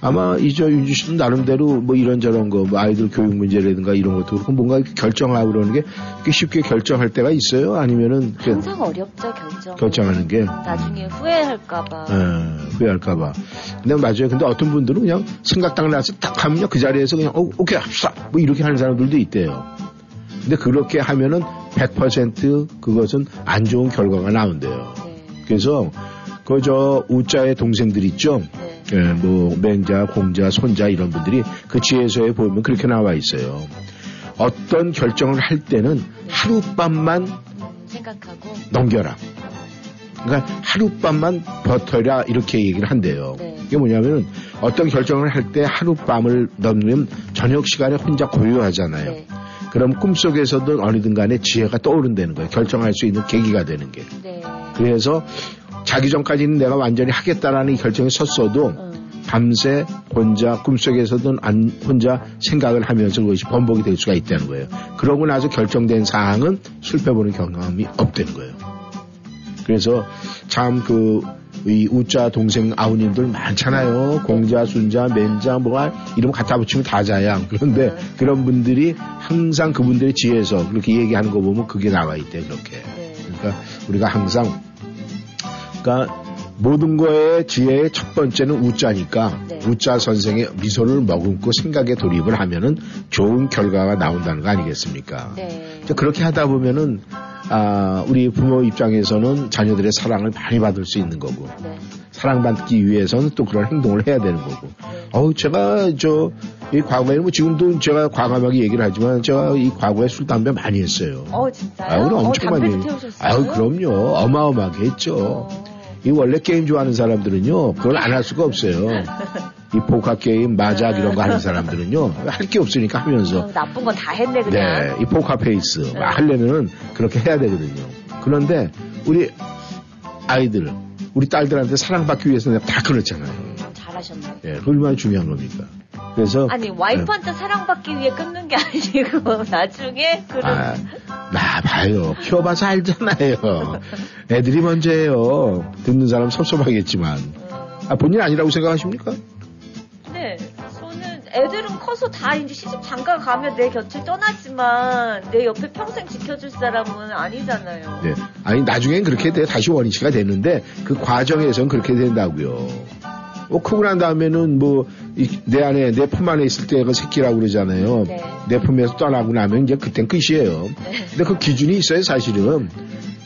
아마 이저 윤주 씨도 나름대로 뭐 이런저런 거, 뭐 아이들 교육 문제라든가 이런 것도 그렇고 뭔가 결정하고 그러는 게 쉽게 결정할 때가 있어요? 아니면은 항상 어렵죠, 결정. 결정하는 게 나중에 후회할까봐. 예, 후회할까봐. 근데 맞아요. 근데 어떤 분들은 그냥 생각 딱 나서 딱 하면요 그 자리에서 그냥 어, 오케이 합시다 뭐 이렇게 하는 사람들도 있대요. 근데 그렇게 하면은 100% 그것은 안 좋은 결과가 나온대요. 네. 그래서 그저 우자의 동생들 있죠. 네. 예, 뭐 맹자, 공자, 손자 이런 분들이 그 지혜서에 보면 그렇게 나와 있어요. 어떤 결정을 할 때는 하룻밤만 음, 생각하고. 넘겨라. 그러니까 하룻밤만 버텨라 이렇게 얘기를 한대요. 네. 이게 뭐냐면은 어떤 결정을 할 때 하룻밤을 넘으면 저녁 시간에 혼자 고요하잖아요. 네. 그럼 꿈속에서든 어느든 간에 지혜가 떠오른다는 거예요. 결정할 수 있는 계기가 되는 게. 네. 그래서 자기 전까지는 내가 완전히 하겠다라는 이 결정이 섰어도 음, 밤새 혼자 꿈속에서든 안 혼자 생각을 하면서 그것이 번복이 될 수가 있다는 거예요. 그러고 나서 결정된 사항은 실패보는 경험이 없다는 거예요. 그래서 참그 이 우자 동생 아우님들 많잖아요. 공자, 순자, 맨자, 뭐가 이름 갖다 붙이면 다자양. 그런데 네. 그런 분들이 항상 그분들의 지혜에서 그렇게 얘기하는 거 보면 그게 나와 있대 그렇게. 네. 그러니까 우리가 항상 그러니까 모든 거의 지혜의 첫 번째는 우자니까 네. 우자 선생의 미소를 머금고 생각에 돌입을 하면은 좋은 결과가 나온다는 거 아니겠습니까? 네. 그렇게 하다 보면은 아, 우리 부모 입장에서는 자녀들의 사랑을 많이 받을 수 있는 거고 네. 사랑받기 위해서는 또 그런 행동을 해야 되는 거고. 어우 제가 저 이 과거에는 뭐 지금도 제가 과감하게 얘기를 하지만 제가 이 과거에 술 담배 많이 했어요. 어, 진짜요? 아유, 그럼 어, 엄청 많이. 아유, 그럼요. 어마어마하게 했죠. 어. 이 원래 게임 좋아하는 사람들은요, 그걸 안 할 수가 없어요. 이 포카 게임, 마작 이런 거 하는 사람들은요, 할 게 없으니까 하면서. 어, 나쁜 건 다 했네, 그냥. 네, 이 포카 페이스 하려면은 그렇게 해야 되거든요. 그런데 우리 아이들, 우리 딸들한테 사랑받기 위해서 내가 다 그렇잖아요. 음, 잘하셨네. 예, 그 얼마나 중요한 겁니까? 그래서 아니, 와이프한테 사랑받기 위해 끊는 게 아니고, 나중에, 그런. 아, 나 봐요. 키워봐서 알잖아요. 애들이 먼저예요. 듣는 사람 섭섭하겠지만. 아, 본인 아니라고 생각하십니까? 네, 저는 애들은 커서 다 이제 시집 장가 가면 내 곁을 떠나지만 내 옆에 평생 지켜줄 사람은 아니잖아요. 네. 아니, 나중엔 그렇게 돼. 다시 원위치가 되는데, 그 과정에선 그렇게 된다고요. 뭐, 크고 난 다음에는 뭐, 이- 내 안에, 내 품 안에 있을 때가 새끼라고 그러잖아요. 네. 내 품에서 떠나고 나면 이제 그땐 끝이에요. 근데 그 기준이 있어요, 사실은.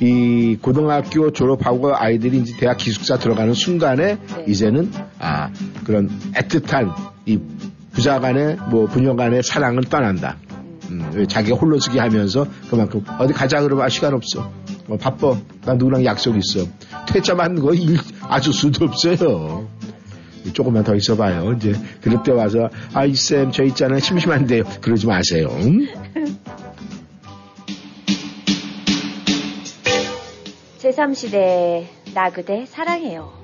이 고등학교 졸업하고 아이들이 이제 대학 기숙사 들어가는 순간에 네. 이제는 아 그런 애틋한 이 부자 간의 뭐 부녀 간의 사랑을 떠난다. 음, 왜 자기가 홀로 서기 하면서 그만큼 어디 가자 그러면 아 시간 없어. 어, 바빠. 나 누구랑 약속 있어. 퇴짜 맞는 거 일, 아주 수도 없어요. 조금만 더 있어봐요. 이제 그럴 때 와서 아 이 쌤 저 있잖아요 심심한데요. 그러지 마세요. 음? 제3시대 나 그대 사랑해요.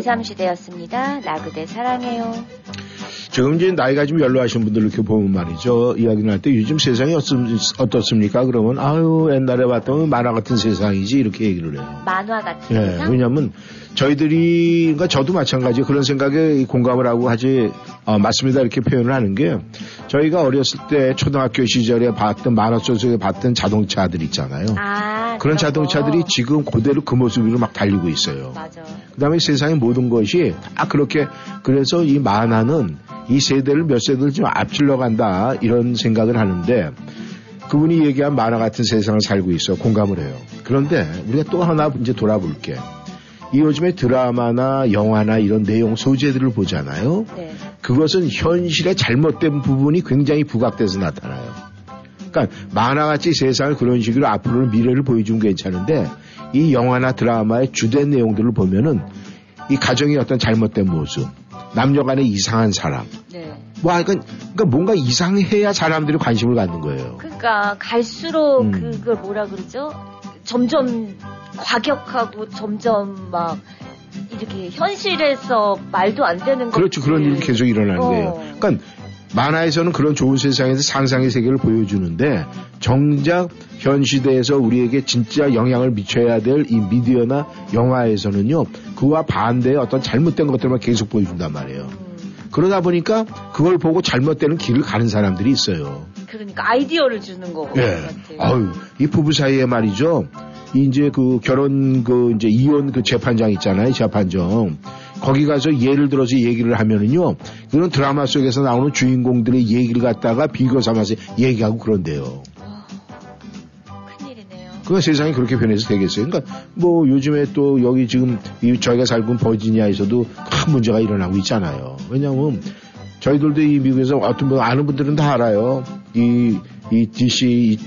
제3시대였습니다. 나그대 사랑해요. 지금 이제 나이가 좀 연로하신 분들 이렇게 보면 말이죠. 이야기를 할 때 요즘 세상이 어떻 습, 니까 그러면 아유 옛날에 봤던 만화 같은 세상이지 이렇게 얘기를 해요. 만화 같은 예, 세상? 왜냐하면 저희들이 그러니까 저도 마찬가지 그런 생각에 공감을 하고 하지 어, 맞습니다 이렇게 표현을 하는 게 저희가 어렸을 때 초등학교 시절에 봤던 만화 속에서 봤던 자동차들 있잖아요. 아, 그런 거. 자동차들이 지금 그대로 그 모습으로 막 달리고 있어요. 맞아. 그다음에 세상의 모든 것이 다 그렇게 그래서 이 만화는 이 세대를 몇 세대를 좀 앞질러 간다 이런 생각을 하는데 그분이 얘기한 만화 같은 세상을 살고 있어 공감을 해요. 그런데 우리가 또 하나 이제 돌아볼게. 이 요즘에 드라마나 영화나 이런 내용 소재들을 보잖아요. 네. 그것은 현실의 잘못된 부분이 굉장히 부각돼서 나타나요. 그러니까 만화같이 세상을 그런 식으로 앞으로는 미래를 보여주면 괜찮은데 이 영화나 드라마의 주된 내용들을 보면은 이 가정의 어떤 잘못된 모습, 남녀 간의 이상한 사람, 네. 뭐 하여간 그러니까 뭔가 이상해야 사람들이 관심을 갖는 거예요. 그러니까 갈수록 음. 그걸 뭐라 그러죠? 점점 과격하고 점점 막 이렇게 현실에서 말도 안 되는 그렇죠. 그런. 일이 계속 일어나는 어. 거예요. 그러니까 만화에서는 그런 좋은 세상에서 상상의 세계를 보여주는데 정작 현 시대에서 우리에게 진짜 영향을 미쳐야 될 이 미디어나 영화에서는요 그와 반대의 어떤 잘못된 것들만 계속 보여준단 말이에요. 음, 그러다 보니까 그걸 보고 잘못되는 길을 가는 사람들이 있어요. 그러니까 아이디어를 주는 거 예. 같아요. 아유, 이 부부 사이에 말이죠. 이 이제 그 결혼 그 이제 이혼 그 재판장 있잖아요. 재판정. 거기 가서 예를 들어서 얘기를 하면은요. 그런 드라마 속에서 나오는 주인공들의 얘기를 갖다가 비교 삼아서 얘기하고 그런데요. 큰일이네요. 그 세상이 그렇게 변해서 되겠어요. 그러니까 뭐 요즘에 또 여기 지금 이 저희가 살고 있는 버지니아에서도 큰 문제가 일어나고 있잖아요. 왜냐하면 저희들도 이 미국에서 어떤 분 아는 분들은 다 알아요. 이, 이 DC, 이,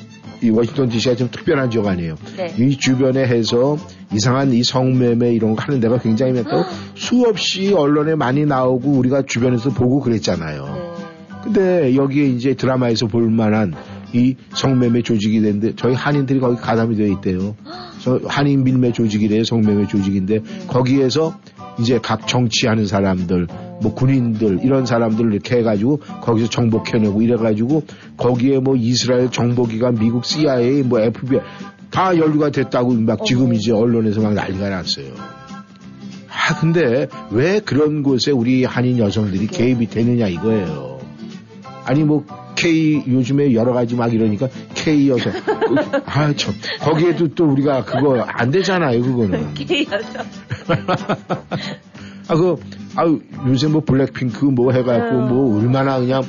이 워싱턴 DC가 좀 특별한 지역 아니에요. 네. 이 주변에 해서 이상한 이 성매매 이런 거 하는 데가 굉장히 많다고 수없이 언론에 많이 나오고 우리가 주변에서 보고 그랬잖아요. 네. 근데 여기에 이제 드라마에서 볼 만한 이 성매매 조직이 되는데 저희 한인들이 거기 가담이 되어 있대요. 저 한인 밀매 조직이래요. 성매매 조직인데 거기에서 이제 각 정치하는 사람들, 뭐 군인들 이런 사람들 이렇게 해가지고 거기서 정복해내고 이래가지고 거기에 뭐 이스라엘 정보기관, 미국 CIA, 뭐 FBI 다 연루가 됐다고 막 지금. 이제 언론에서 막 난리가 났어요. 아 근데 왜 그런 곳에 우리 한인 여성들이 개입이 되느냐 이거예요. 아니 뭐 K 요즘에 여러 가지 막 이러니까 K 여성 아 참 거기에도 또 우리가 그거 안 되잖아요 그거는 게이여서. 아그 아유 요새 뭐 블랙핑크 뭐 해갖고 음. 뭐 얼마나 그냥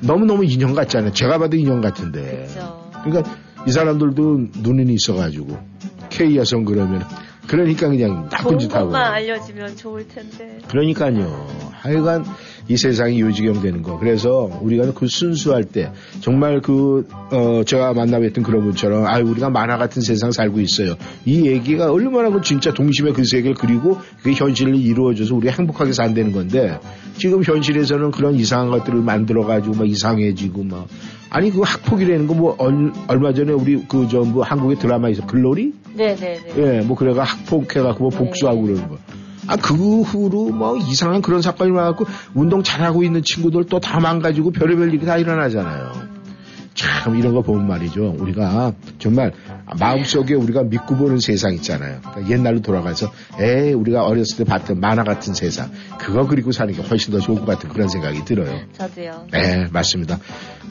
너무 너무 인형 같잖아요 제가 봐도 인형 같은데 그렇죠. 그러니까 이 사람들도 눈이 있어가지고 K 여성 그러면 그러니까 그냥 나쁜 짓 하고 것만 알려주면 좋을 텐데. 그러니까요. 하여간 이 세상이 요지경 되는 거. 그래서 우리가 그 순수할 때 정말 그, 어, 제가 만나뵀던 그런 분처럼 아 우리가 만화 같은 세상 살고 있어요. 이 얘기가 얼마나 그 진짜 동심의 그 세계를 그리고 그게 현실로 이루어져서 우리가 행복하게 산다는 건데 지금 현실에서는 그런 이상한 것들을 만들어 가지고 막 이상해지고 막 아니 그 학폭이라는 거 뭐 얼마 전에 우리 그 전부 한국의 드라마에서 글로리 네네네. 예, 뭐 그래가 학폭해갖고 뭐 네. 복수하고 그러는 거. 아, 그 후로 뭐 이상한 그런 사건이 나갖고 운동 잘하고 있는 친구들 또 다 망가지고 별의별 일이 다 일어나잖아요. 참 이런 거 보면 말이죠. 우리가 정말 마음속에 우리가 믿고 보는 세상 있잖아요. 그러니까 옛날로 돌아가서 에 우리가 어렸을 때 봤던 만화 같은 세상 그거 그리고 사는 게 훨씬 더 좋을 것 같은 그런 생각이 들어요. 저도요. 네, 맞습니다.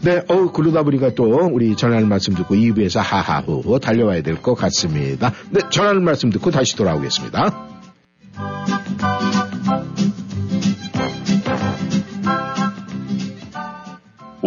네, 어, 그러다 보니까 또 우리 전하는 말씀 듣고 2부에서 하하호 달려와야 될 것 같습니다. 네, 전하는 말씀 듣고 다시 돌아오겠습니다.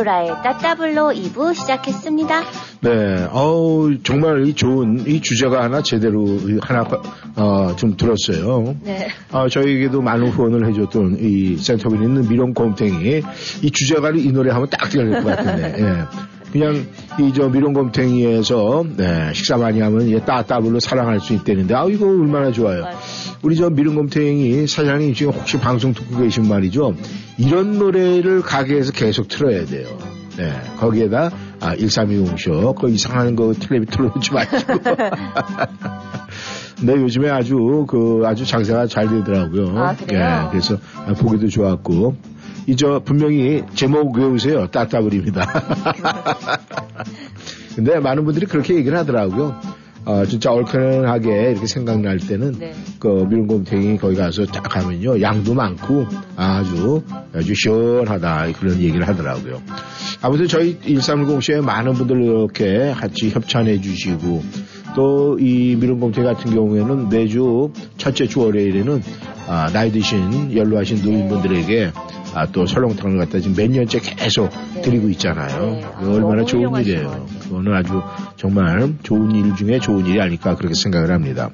오로라의 따따블로 2부 시작했습니다. 네, 어우, 정말 이 좋은 이 주제가 하나 제대로 하나, 어, 좀 들었어요. 네. 아, 저희에게도 많은 후원을 해줬던 이 센터빈 있는 미론 곰탱이 이 주제가를 이 노래 하면 딱 들어갈 것 같은데, 예. 그냥 이 저 미론 곰탱이에서 네, 식사 많이 하면 얘 따따블로 사랑할 수 있다는데 아 이거 얼마나 좋아요. 맞아요. 우리 저 미론 곰탱이 사장님 지금 혹시 방송 듣고 계신 말이죠. 이런 노래를 가게에서 계속 틀어야 돼요. 네, 거기에다 아, 1320쇼 그 이상한 거 텔레비 틀어놓지 마시고. 네, 요즘에 아주 그 아주 장사가 잘 되더라고요. 아, 그래요? 예, 그래서 아, 보기도 좋았고. 이저 분명히 제목 외우세요. 따따블입니다. 근데 많은 분들이 그렇게 얘기를 하더라고요. 어, 진짜 얼큰하게 이렇게 생각날 때는 네. 그 미룬곰탱이 거기 가서 딱 가면요 양도 많고 아주 아주 시원하다 그런 얘기를 하더라고요. 아무튼 저희 1310 쇼에 많은 분들 이렇게 같이 협찬해 주시고 또 이 미룬곰탱이 같은 경우에는 매주 첫째 주 월요일에는 아, 나이 드신 연로하신 노인분들에게 아, 또 설렁탕을 갖다 지금 몇 년째 계속 네. 드리고 있잖아요. 네. 아, 얼마나 좋은 일이에요. 그거는 아주 정말 좋은 일 중에 좋은 일이 아닐까 그렇게 생각을 합니다.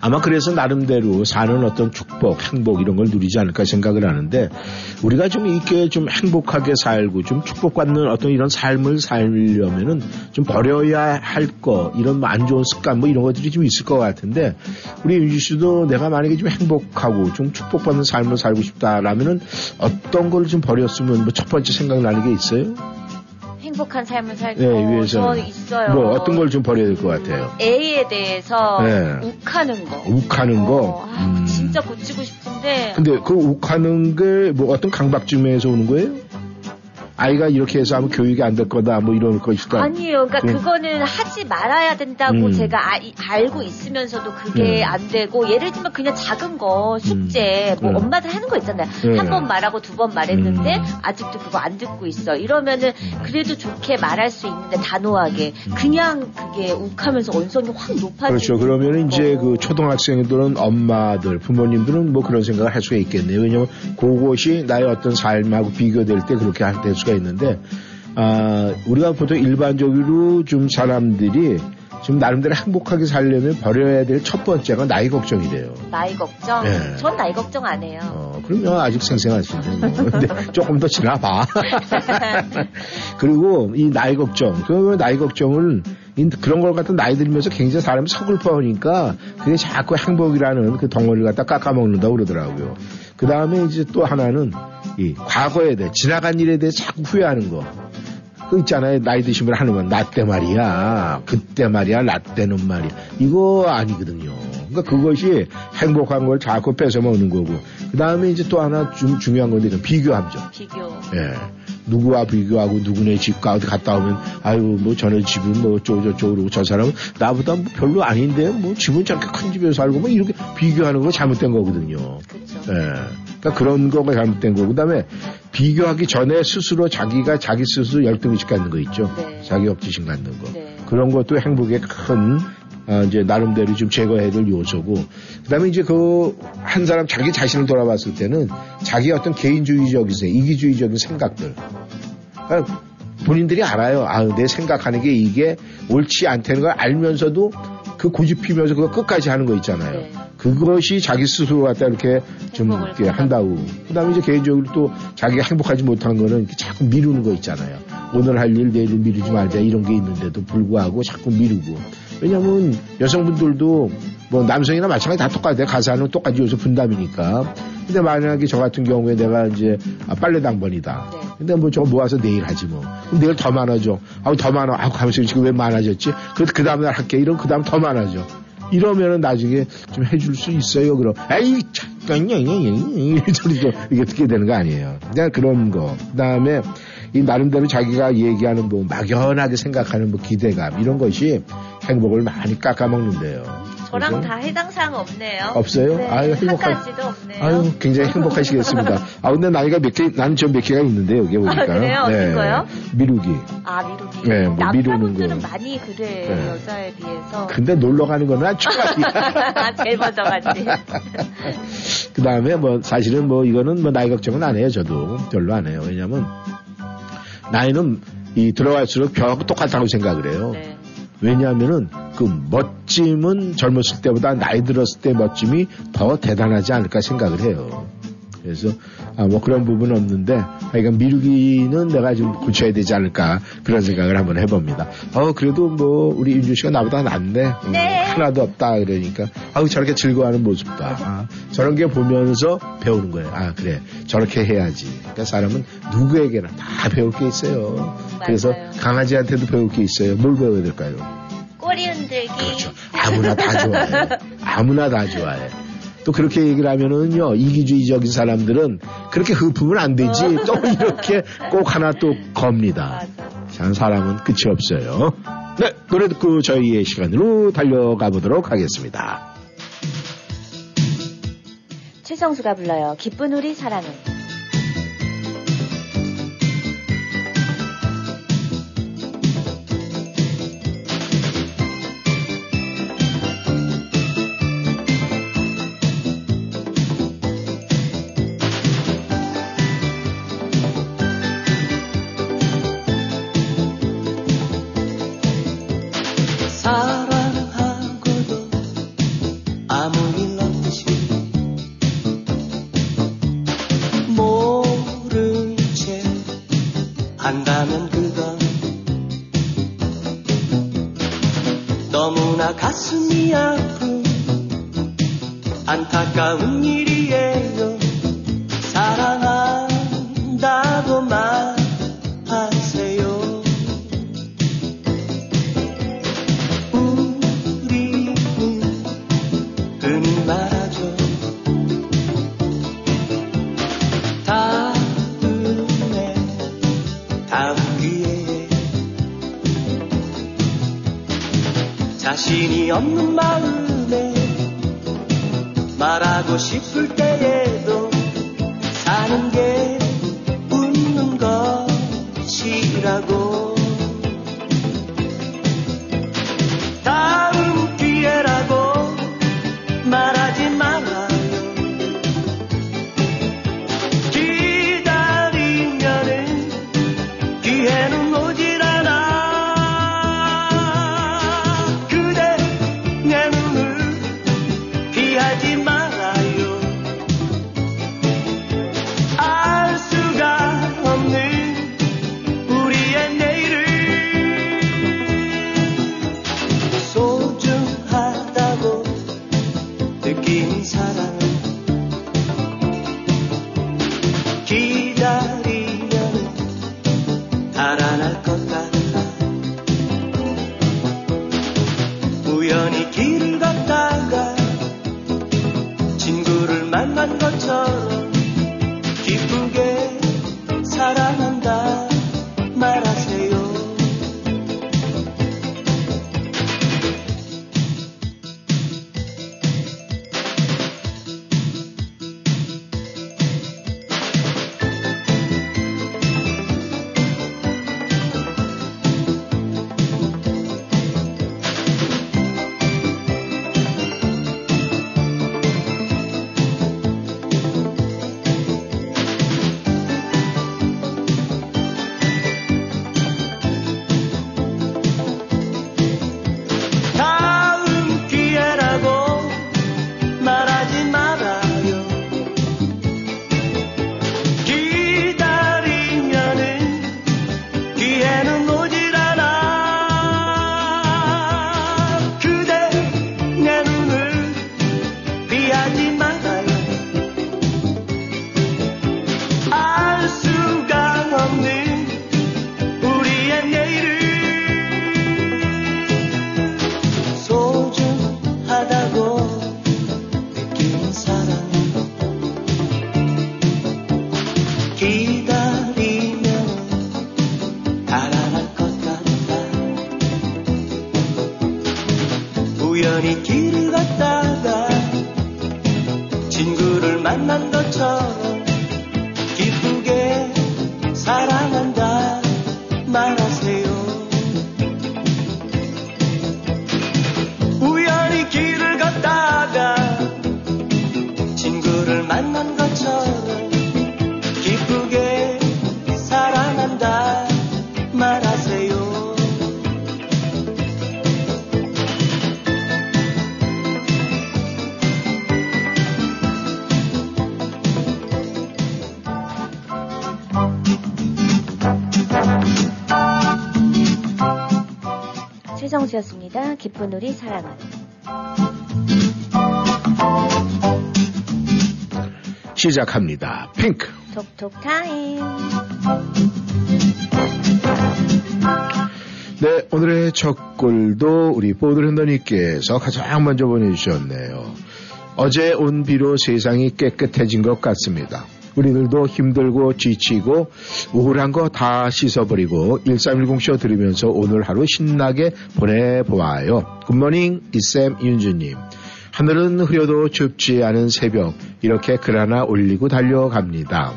아마 그래서 나름대로 사는 어떤 축복, 행복 이런 걸 누리지 않을까 생각을 하는데 우리가 좀 이렇게 좀 행복하게 살고 좀 축복받는 어떤 이런 삶을 살려면은 좀 버려야 할 거 이런 뭐 안 좋은 습관 뭐 이런 것들이 좀 있을 것 같은데 우리 윤주 씨도 내가 만약에 좀 행복하고 좀 축복받는 삶을 살고 싶다라면은 어떤 걸 좀 버렸으면 뭐 첫 번째 생각나는 게 있어요? 행복한 삶을 살기 네, 어, 위해서 저 있어요. 뭐 어떤 걸 좀 버려야 될 것 같아요? A에 대해서 네. 욱하는 거. 욱하는 거. 어, 아, 음. 진짜 고치고 싶은데 근데 그 욱하는 게 뭐 어떤 강박증에서 오는 거예요? 아이가 이렇게 해서 하면 교육이 안 될 거다 뭐 이런 거 있을까? 아니에요. 그러니까 음. 그거는 하지 말아야 된다고 음. 제가 아- 이- 알고 있으면서도 그게 음. 안 되고 예를 들면 그냥 작은 거 숙제 뭐 음. 엄마들 하는 거 있잖아요. 음. 한번 말하고 두 번 말했는데 음. 아직도 그거 안 듣고 있어. 이러면은 그래도 좋게 말할 수 있는데 단호하게 그냥 그게 욱하면서 언성이 확 높아지고 음. 그렇죠. 그러면 이제 그 초등학생들은 엄마들, 부모님들은 뭐 그런 생각을 할 수가 있겠네요. 왜냐면 그것이 나의 어떤 삶하고 비교될 때 그렇게 할- 될 수가 있는데, 아, 우리가 보통 일반적으로 좀 사람들이 좀 나름대로 행복하게 살려면 버려야 될 첫 번째가 나이 걱정이래요. 나이 걱정. 네. 전 나이 걱정 안 해요. 어, 그러면 아직 생생하신데. 뭐. 근데 조금 더 지나봐. 그리고 이 나이 걱정. 그 나이 걱정을 이- 그런 걸 갖다 나이 들면서 굉장히 사람이 서글퍼하니까 그게 자꾸 행복이라는 그 덩어리를 갖다 깎아먹는다고 그러더라고요. 그 다음에 이제 또 하나는 이 과거에 대해 지나간 일에 대해 자꾸 후회하는 거. 그 있잖아요. 나이 드시면 하는 건, 나때 말이야. 그때 말이야. 나 때는 말이야. 이거 아니거든요. 그러니까 그것이 행복한 걸 자꾸 뺏어 먹는 거고. 그 다음에 이제 또 하나 좀 중요한 건데, 이건 비교함죠. 비교. 예. 누구와 비교하고 누구네 집과 어디 갔다 오면, 아유, 뭐 저는 집은 뭐 어쩌고저쩌고 그러고 저 사람은 나보다 뭐 별로 아닌데, 뭐 집은 저렇게 큰 집에 살고 뭐 이렇게 비교하는 거 잘못된 거거든요. 그렇죠. 예. 그러니까 그런 거가 잘못된 거고. 그 다음에 비교하기 전에 스스로 자기가 자기 스스로 열등의식 갖는 거 있죠. 네. 자기 억지심 갖는 거. 네. 그런 것도 행복의 큰, 아, 이제 나름대로 좀 제거해야 될 요소고. 그 다음에 이제 그 한 사람 자기 자신을 돌아봤을 때는 자기 어떤 개인주의적인, 생- 이기주의적인 생각들. 그러니까 본인들이 알아요. 아, 내 생각하는 게 이게 옳지 않다는 걸 알면서도 그 고집 피면서 그거 끝까지 하는 거 있잖아요. 네. 그것이 자기 스스로 갖다 이렇게 좀 이렇게 한다고. 그 다음에 이제 개인적으로 또 자기가 행복하지 못한 거는 자꾸 미루는 거 있잖아요. 오늘 할 일 내일 미루지 말자 이런 게 있는데도 불구하고 자꾸 미루고. 왜냐면 여성분들도 뭐 남성이나 마찬가지 다 똑같아요. 가사는 똑같이 요새 분담이니까. 근데 만약에 저 같은 경우에 내가 이제 아, 빨래 당번이다. 네. 근데 뭐 저거 모아서 내일 하지 뭐. 그럼 내일 더 많아져. 아우 더 많아. 아우 가면서 지금 왜 많아졌지? 그, 그 다음날 할게. 이런 그 다음 더 많아져. 이러면은 나중에 좀 해줄 수 있어요. 그럼 에이 잠깐요. 이 소리도 이게 어떻게 되는 거 아니에요. 그냥 그런 거. 그다음에 이 나름대로 자기가 얘기하는 뭐 막연하게 생각하는 뭐 기대감 이런 것이 행복을 많이 깎아먹는데요. 저랑 그래서 다 해당 사항 없네요. 없어요? 네, 아유, 한 행복한- 가지도 없네요. 아유, 굉장히 행복하시겠습니다. 아, 근데 나이가 몇 개, 나는 좀몇 개가 있는데, 여기 보니까. 아, 그래요? 어떤 거요? 미루기. 아 미루기. 네, 뭐 남자분들은 미루는 거. 많이 그래요 네. 여자에 비해서. 근데 놀러 가는 거는 아주 아, 제일 먼저 갔지. 그 다음에 뭐, 사실은 뭐, 이거는 뭐, 나이 걱정은 안 해요, 저도. 별로 안 해요. 왜냐면, 나이는 이 들어갈수록 벼하고 똑같다고 생각을 해요. 네. 왜냐하면은 그 멋짐은 젊었을 때보다 나이 들었을 때 멋짐이 더 대단하지 않을까 생각을 해요. 그래서 아, 뭐 그런 부분은 없는데 하여간 미루기는 내가 좀 고쳐야 되지 않을까 그런 생각을 한번 해봅니다. 어 그래도 뭐 우리 윤주 씨가 나보다 낫네. 음, 네. 하나도 없다 그러니까 아우 저렇게 즐거워하는 모습다. 아, 저런 게 보면서 배우는 거예요. 아 그래 저렇게 해야지. 그러니까 사람은 누구에게나 다 배울 게 있어요. 그래서 맞아요. 강아지한테도 배울 게 있어요. 뭘 배워야 될까요? 꼬리 흔들기. 그렇죠. 아무나 다 좋아해. 아무나 다 좋아해. 또 그렇게 얘기를 하면은요, 이기주의적인 사람들은 그렇게 흡으면 안 되지. 또 이렇게 꼭 하나 또 겁니다. 참 사람은 끝이 없어요. 네, 노래 듣고 저희의 시간으로 달려가 보도록 하겠습니다. 최성수가 불러요. 기쁜 우리 사랑은. 안타까 기쁜 우리 사랑하는. 시작합니다. 핑크. 톡톡 타임. 네, 오늘의 첫 글도 우리 보드랜더님께서 가장 먼저 보내주셨네요. 어제 온 비로 세상이 깨끗해진 것 같습니다. 우리들도 힘들고 지치고 우울한 거 다 씻어버리고 1310쇼 들으면서 오늘 하루 신나게 보내보아요. 굿모닝 이쌤 윤주님. 하늘은 흐려도 춥지 않은 새벽 이렇게 글 하나 올리고 달려갑니다.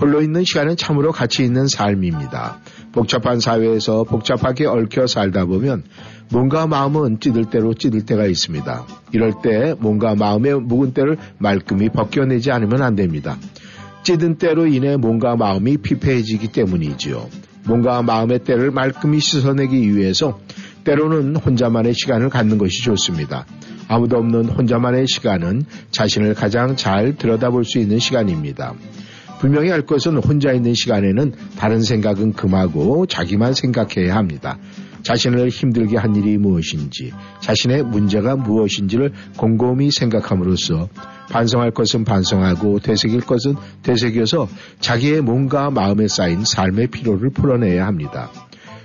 홀로 있는 시간은 참으로 가치 있는 삶입니다. 복잡한 사회에서 복잡하게 얽혀 살다 보면 뭔가 마음은 찌들 대로 찌들 때가 있습니다. 이럴 때 뭔가 마음의 묵은 때를 말끔히 벗겨내지 않으면 안 됩니다. 찌든 때로 인해 뭔가 마음이 피폐해지기 때문이지요. 뭔가 마음의 때를 말끔히 씻어내기 위해서 때로는 혼자만의 시간을 갖는 것이 좋습니다. 아무도 없는 혼자만의 시간은 자신을 가장 잘 들여다볼 수 있는 시간입니다. 분명히 알 것은 혼자 있는 시간에는 다른 생각은 금하고 자기만 생각해야 합니다. 자신을 힘들게 한 일이 무엇인지, 자신의 문제가 무엇인지를 곰곰이 생각함으로써 반성할 것은 반성하고 되새길 것은 되새겨서 자기의 몸과 마음에 쌓인 삶의 피로를 풀어내야 합니다.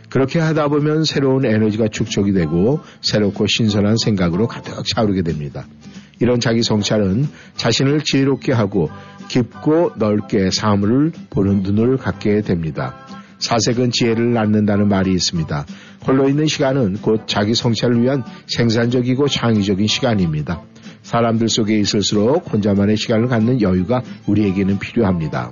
그렇게 하다 보면 새로운 에너지가 축적이 되고 새롭고 신선한 생각으로 가득 차오르게 됩니다. 이런 자기 성찰은 자신을 지혜롭게 하고 깊고 넓게 삶을 보는 눈을 갖게 됩니다. 사색은 지혜를 낳는다는 말이 있습니다. 홀로 있는 시간은 곧 자기 성찰을 위한 생산적이고 창의적인 시간입니다. 사람들 속에 있을수록 혼자만의 시간을 갖는 여유가 우리에게는 필요합니다.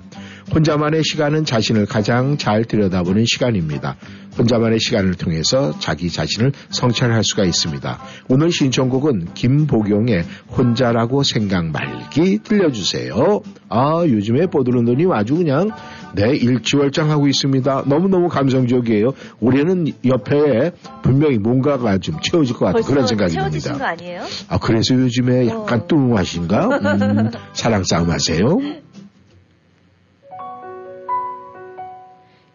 혼자만의 시간은 자신을 가장 잘 들여다보는 시간입니다. 혼자만의 시간을 통해서 자기 자신을 성찰할 수가 있습니다. 오늘 신청곡은 김보경의 혼자라고 생각 말기 들려주세요. 아, 요즘에 보드론더님 아주 그냥 네, 일치월장하고 있습니다. 너무너무 감성적이에요. 올해는 옆에 분명히 뭔가가 좀 채워질 것 같은 그런 생각이 듭니다. 거 아니에요? 아, 그래서 요즘에 약간 어. 뚱하신가? 음, 사랑 싸움 하세요?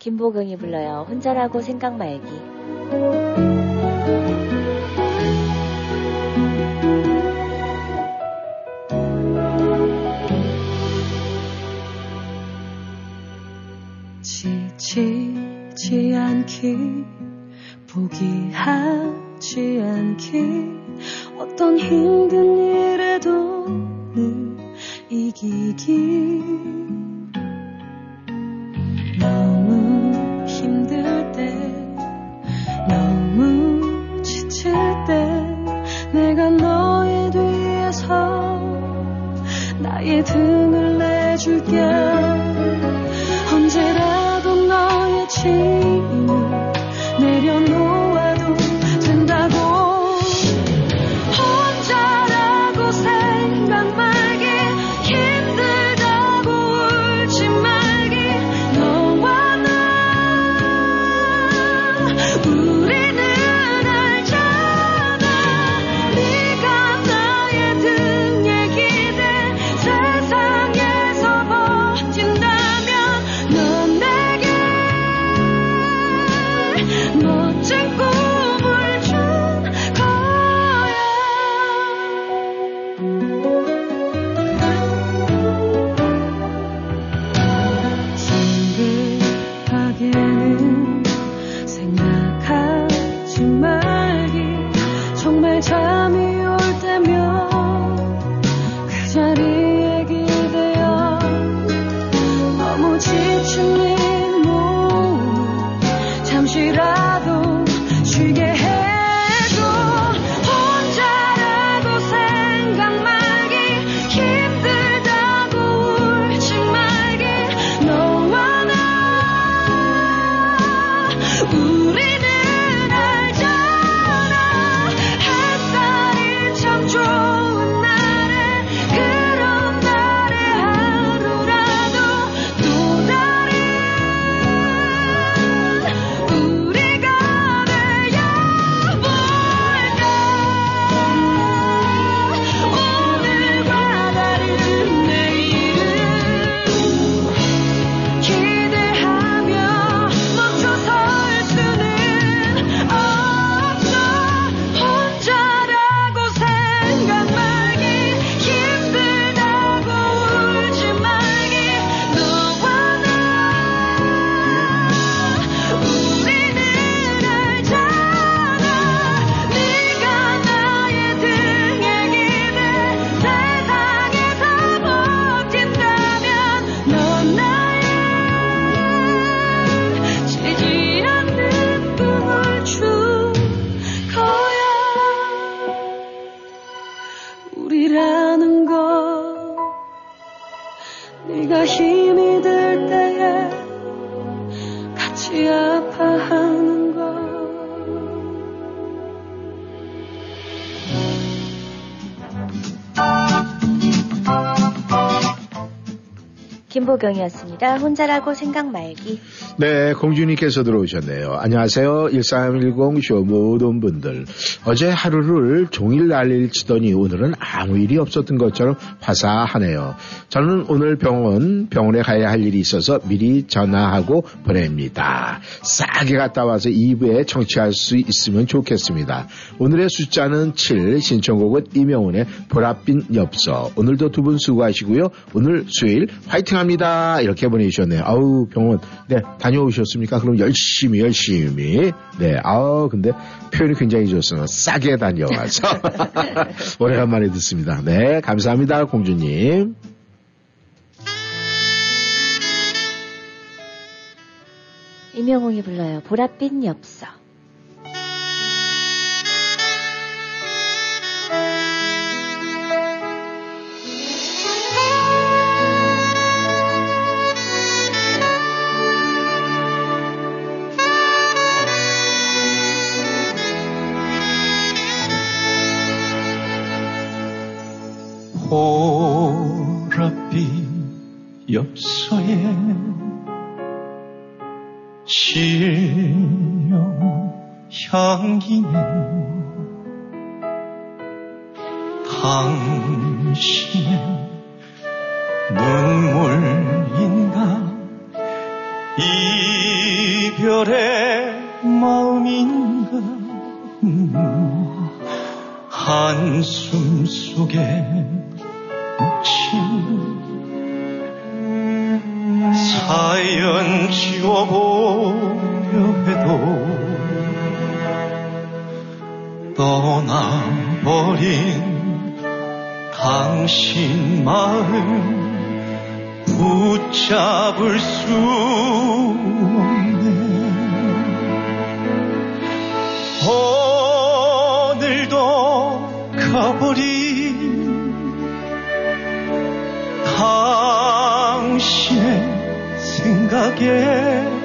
김보경이 불러요. 혼자라고 생각 말기. 지치지 않기 포기하지 않기 어떤 힘든 일에도 늘 이기기 너무 힘들 때 너무 지칠 때 내가 너의 뒤에서 나의 등을 내줄게. 언제라도 너의 짐 김보경이었습니다. 혼자라고 생각 말기. 네, 공주님께서 들어오셨네요. 안녕하세요. 1310 쇼 모든 분들. 어제 하루를 종일 난리를 치더니 오늘은 아무 일이 없었던 것처럼 화사하네요. 저는 오늘 병원, 병원에 가야 할 일이 있어서 미리 전화하고 보냅니다. 싸게 갔다 와서 2부에 청취할 수 있으면 좋겠습니다. 오늘의 숫자는 7, 신청곡은 이명훈의 보랏빛 엽서. 오늘도 두 분 수고하시고요. 오늘 수요일 화이팅 합니다. 이렇게 보내주셨네요. 아우, 병원. 네, 다녀오셨습니까? 그럼 열심히, 열심히. 네, 아우, 근데 표현이 굉장히 좋습니다. 싸게 다녀와서. 오래간만에 듣습니다. 네, 감사합니다, 공주님. 임영웅이 불러요. 보랏빛 엽서. 엽서에 실려 향기는 당신의 눈물인가? 이별의 마음인가? 음, 한숨 속에 묻힌 사연 지워보려 해도 떠나버린 당신 마음 붙잡을 수 없네. 오늘도 가버린 당신의 생각에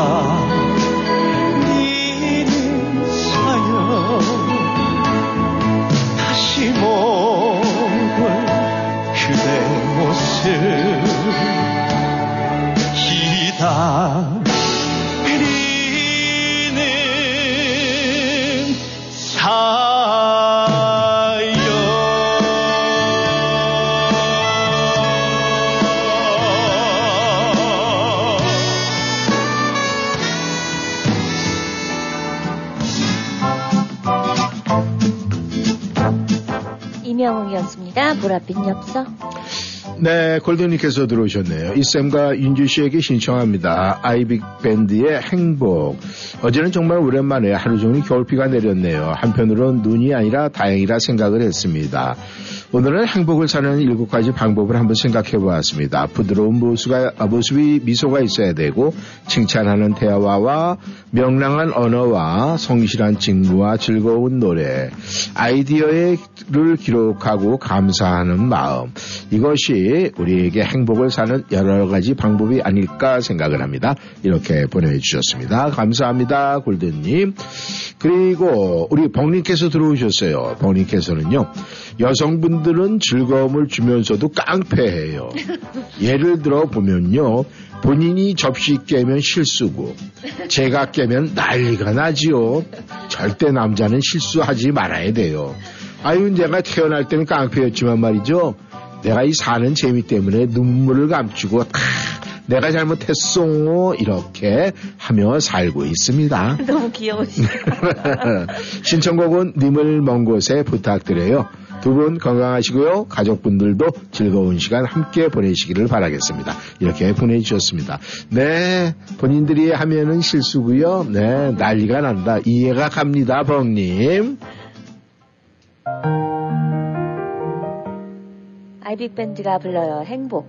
기 보랏빛 엽서. 네, 골든님께서 들어오셨네요. 이쌤과 윤주 씨에게 신청합니다. 아이빅 밴드의 행복. 어제는 정말 오랜만에 하루 종일 겨울비가 내렸네요. 한편으론 눈이 아니라 다행이라 생각을 했습니다. 오늘은 행복을 사는 일곱 가지 방법을 한번 생각해 보았습니다. 부드러운 모습가, 아, 모습이 미소가 있어야 되고, 칭찬하는 대화와 명랑한 언어와 성실한 직무와 즐거운 노래, 아이디어를 기록하고 감사하는 마음. 이것이 우리에게 행복을 사는 여러 가지 방법이 아닐까 생각을 합니다. 이렇게 보내주셨습니다. 감사합니다, 골든님. 그리고 우리 벙님께서 들어오셨어요. 벙님께서는요, 여성분 들은 즐거움을 주면서도 깡패해요. 예를 들어 보면요, 본인이 접시 깨면 실수고, 제가 깨면 난리가 나지요. 절대 남자는 실수하지 말아야 돼요. 아유, 내가 태어날 때는 깡패였지만 말이죠. 내가 이 사는 재미 때문에 눈물을 감추고 다 내가 잘못했어 이렇게 하며 살고 있습니다. 너무 귀여우시다. 신청곡은 님을 먼 곳에 부탁드려요. 두 분 건강하시고요. 가족분들도 즐거운 시간 함께 보내시기를 바라겠습니다. 이렇게 보내주셨습니다. 네, 본인들이 하면은 실수고요. 네, 난리가 난다. 이해가 갑니다, 벙님. 아이빅 밴드가 불러요. 행복.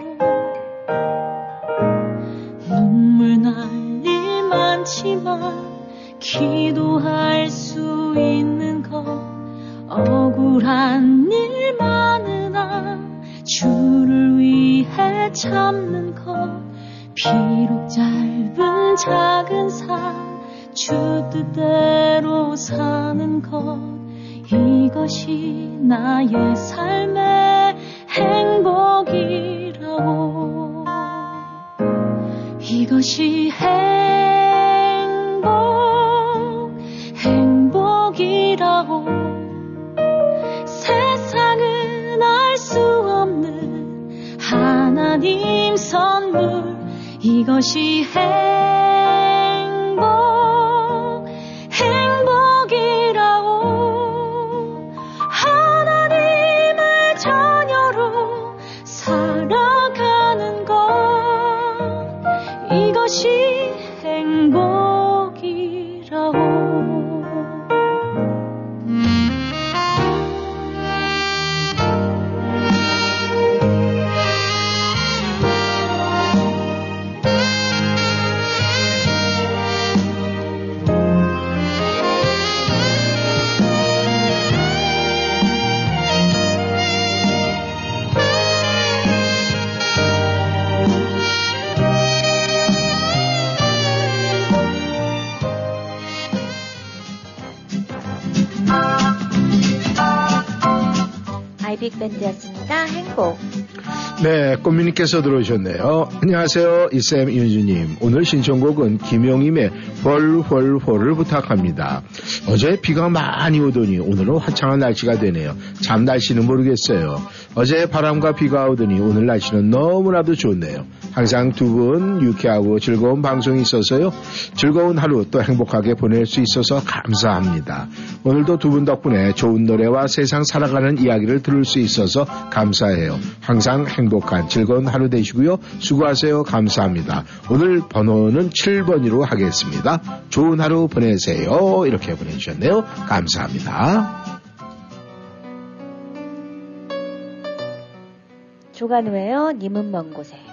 일 많지만 기도할 수 있는 것 억울한 일 많으나 주를 위해 참는 것 비록 짧은 작은 삶 주 뜻대로 사는 것 이것이 나의 삶의 행복이라고. 이것이 행 복 행복이라고 세상은 알 수 없는 하나님 선물 이것이 행 아이빅 밴드였습니다. 행복. 네, 꽃미님께서 들어오셨네요. 안녕하세요, 이쌤 윤주님. 오늘 신청곡은 김용임의 헐헐헐을 부탁합니다. 어제 비가 많이 오더니 오늘은 화창한 날씨가 되네요. 참 날씨는 모르겠어요. 어제 바람과 비가 오더니 오늘 날씨는 너무나도 좋네요. 항상 두 분 유쾌하고 즐거운 방송이 있어서요. 즐거운 하루 또 행복하게 보낼 수 있어서 감사합니다. 오늘도 두 분 덕분에 좋은 노래와 세상 살아가는 이야기를 들을 수 있어서 감사해요. 항상 행복 행복한 즐거운 하루 되시고요. 수고하세요. 감사합니다. 오늘 번호는 7번으로 하겠습니다. 좋은 하루 보내세요. 이렇게 보내주셨네요. 감사합니다. 조간우예요. 님은 먼 곳에.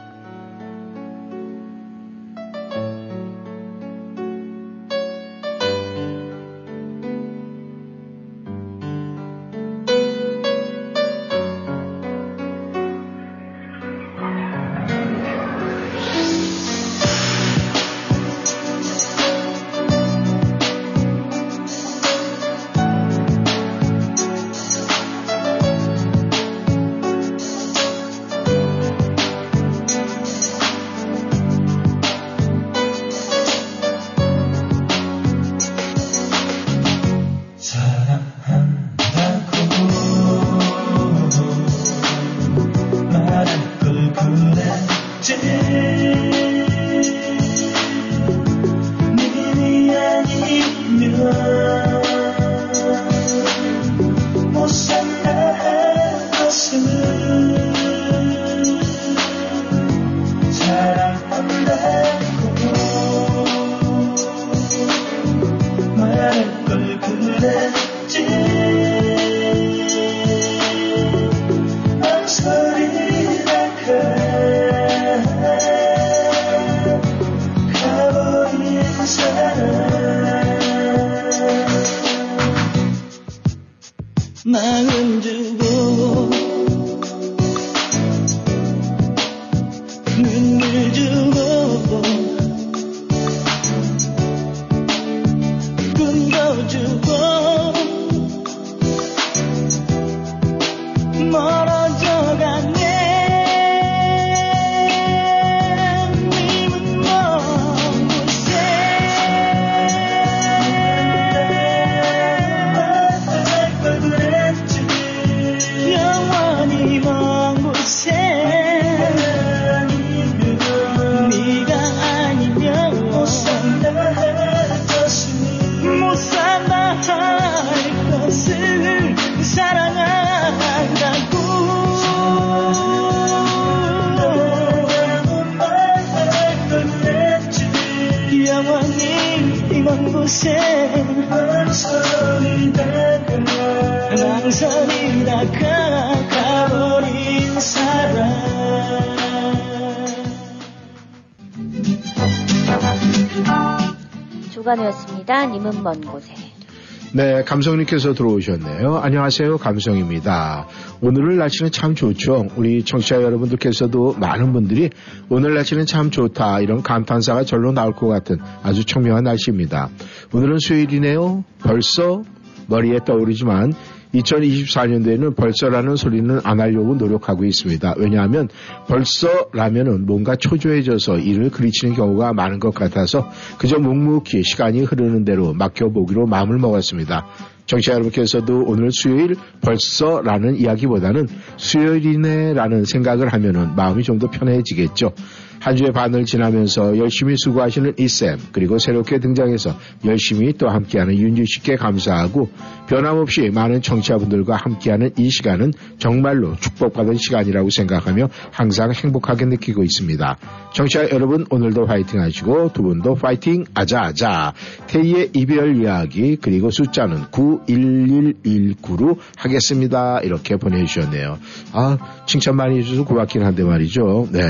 감성님께서 들어오셨네요. 안녕하세요. 감성입니다. 오늘을 날씨는 참 좋죠. 우리 청취자 여러분들께서도 많은 분들이 오늘 날씨는 참 좋다. 이런 감탄사가 절로 나올 것 같은 아주 청명한 날씨입니다. 오늘은 수요일이네요. 벌써 머리에 떠오르지만 2024년도에는 벌써라는 소리는 안 하려고 노력하고 있습니다. 왜냐하면 벌써라면은 뭔가 초조해져서 일을 그리치는 경우가 많은 것 같아서 그저 묵묵히 시간이 흐르는 대로 맡겨보기로 마음을 먹었습니다. 정치자 여러분께서도 오늘 수요일 벌써라는 이야기보다는 수요일이네라는 생각을 하면은 마음이 좀 더 편해지겠죠. 한 주의 반을 지나면서 열심히 수고하시는 이쌤 그리고 새롭게 등장해서 열심히 또 함께하는 윤주 씨께 감사하고 변함없이 많은 청취자분들과 함께하는 이 시간은 정말로 축복받은 시간이라고 생각하며 항상 행복하게 느끼고 있습니다. 청취자 여러분 오늘도 화이팅 하시고 두 분도 화이팅 아자아자 태희의 이별 이야기 그리고 숫자는 91119로 하겠습니다. 이렇게 보내주셨네요. 아 칭찬 많이 해주셔서 고맙긴 한데 말이죠. 네.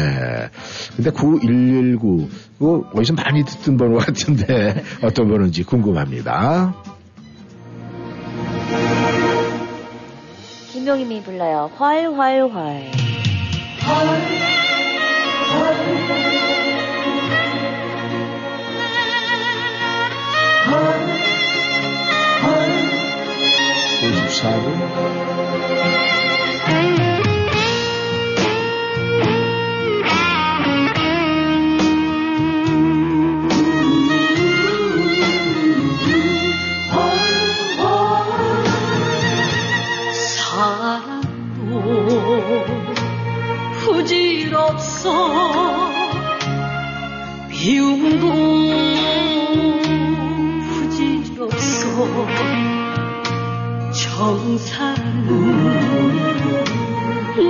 근데 9119, 그거 어디서 많이 듣던 번호 같은데 어떤 번호인지 궁금합니다. 김용임이 불러요. 활활활. 오십사 분 길 없어. 비움도 부질 없어. 정사는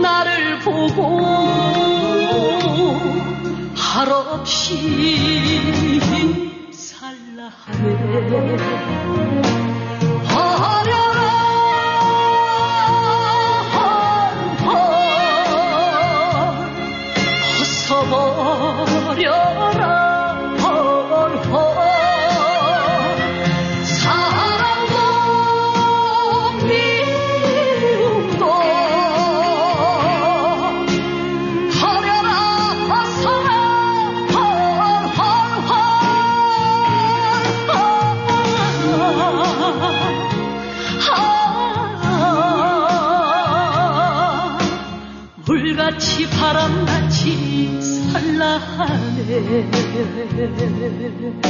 나를 보고 할없이 살라 하네. 바람같이 산란해 탐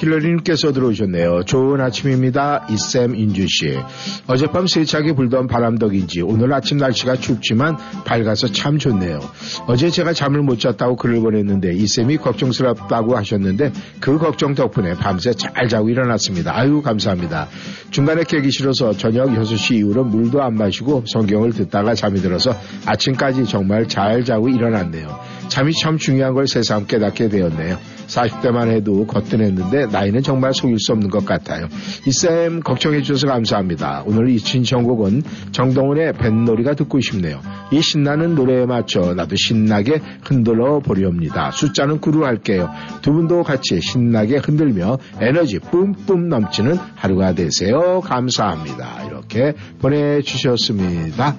힐러리님께서 들어오셨네요. 좋은 아침입니다. 이쌤 인주씨. 어젯밤 세차게 불던 바람 덕인지 오늘 아침 날씨가 춥지만 밝아서 참 좋네요. 어제 제가 잠을 못 잤다고 글을 보냈는데 이쌤이 걱정스럽다고 하셨는데 그 걱정 덕분에 밤새 잘 자고 일어났습니다. 아유, 감사합니다. 중간에 깨기 싫어서 저녁 6시 이후로 물도 안 마시고 성경을 듣다가 잠이 들어서 아침까지 정말 잘 자고 일어났네요. 잠이 참 중요한 걸 새삼 깨닫게 되었네요. 40대만 해도 거뜬했는데 나이는 정말 속일 수 없는 것 같아요. 이쌤 걱정해 주셔서 감사합니다. 오늘 이 신청곡은 정동원의 뱃놀이가 듣고 싶네요. 이 신나는 노래에 맞춰 나도 신나게 흔들어 보렵니다. 숫자는 구루 할게요. 두 분도 같이 신나게 흔들며 에너지 뿜뿜 넘치는 하루가 되세요. 감사합니다. 이렇게 보내주셨습니다.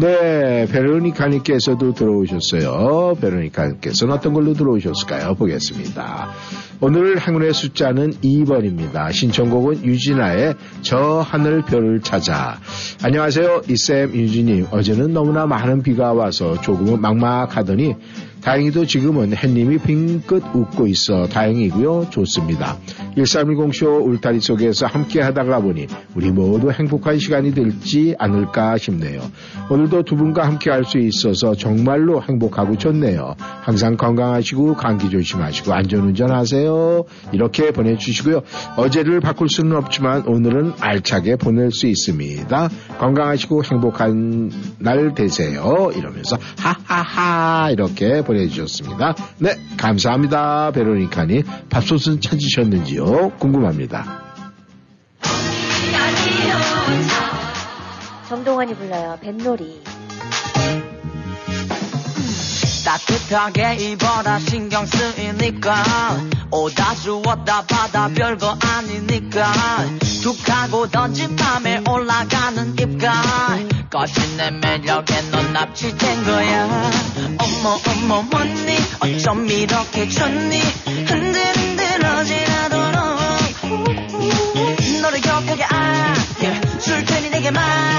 네, 베로니카님께서도 들어오셨어요. 베로니카 님께서는 어떤 걸로 들어오셨을까요? 보겠습니다. 오늘 행운의 숫자는 2번입니다. 신청곡은 유진아의 저 하늘 별을 찾아. 안녕하세요. 이쌤 유진님. 어제는 너무나 많은 비가 와서 조금은 막막하더니 다행히도 지금은 햇님이 빙긋 웃고 있어 다행이고요. 좋습니다. 1310쇼 울타리 속에서 함께 하다가 보니 우리 모두 행복한 시간이 될지 않을까 싶네요. 오늘도 두 분과 함께 할 수 있어서 정말로 행복하고 좋네요. 항상 건강하시고 감기 조심하시고 안전운전 하세요. 이렇게 보내주시고요. 어제를 바꿀 수는 없지만 오늘은 알차게 보낼 수 있습니다. 건강하시고 행복한 날 되세요. 이러면서 하하하 이렇게 보내주 셨습니다. 네, 감사합니다. 베로니카니 밥솥은 찾으셨는지요? 궁금합니다. 정동원이 불러요. 뱃놀이. 따뜻하게 입어라. 신경 쓰이니까. 오다 주웠다 받아 별거 아니니까. 툭 하고 던진 밤에 올라가는 입가 거친 내 매력에 넌 납치된 거야. 어머 어머 뭐니? 어쩜 이렇게 좋니? 흔들흔들어지라도록. 너를 격하게 안길 줄 테니 내게 맡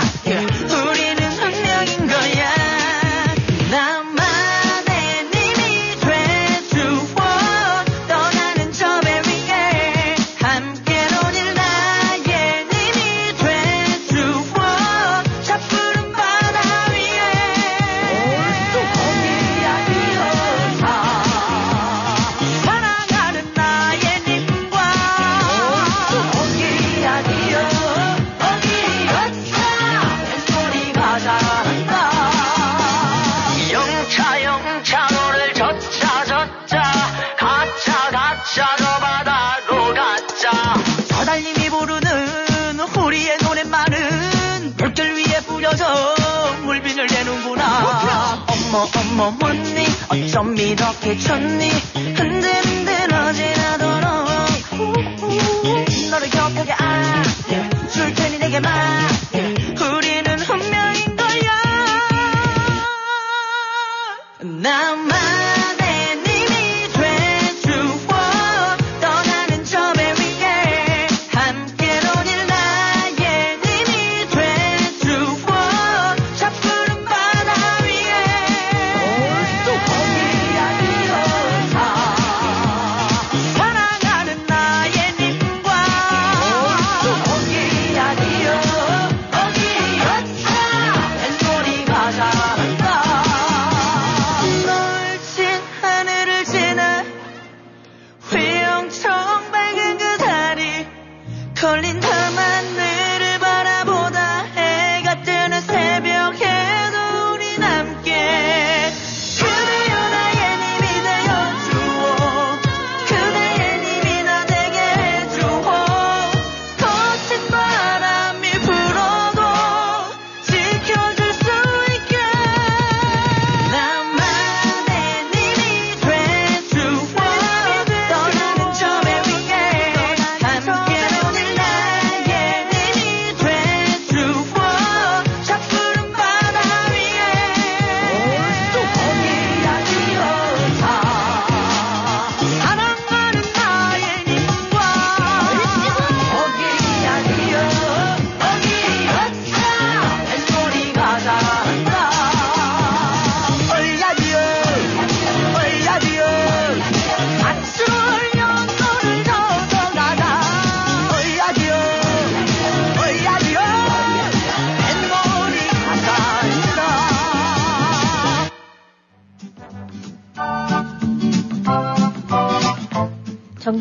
뭐 머뭇니 어쩜 이렇게 좋니?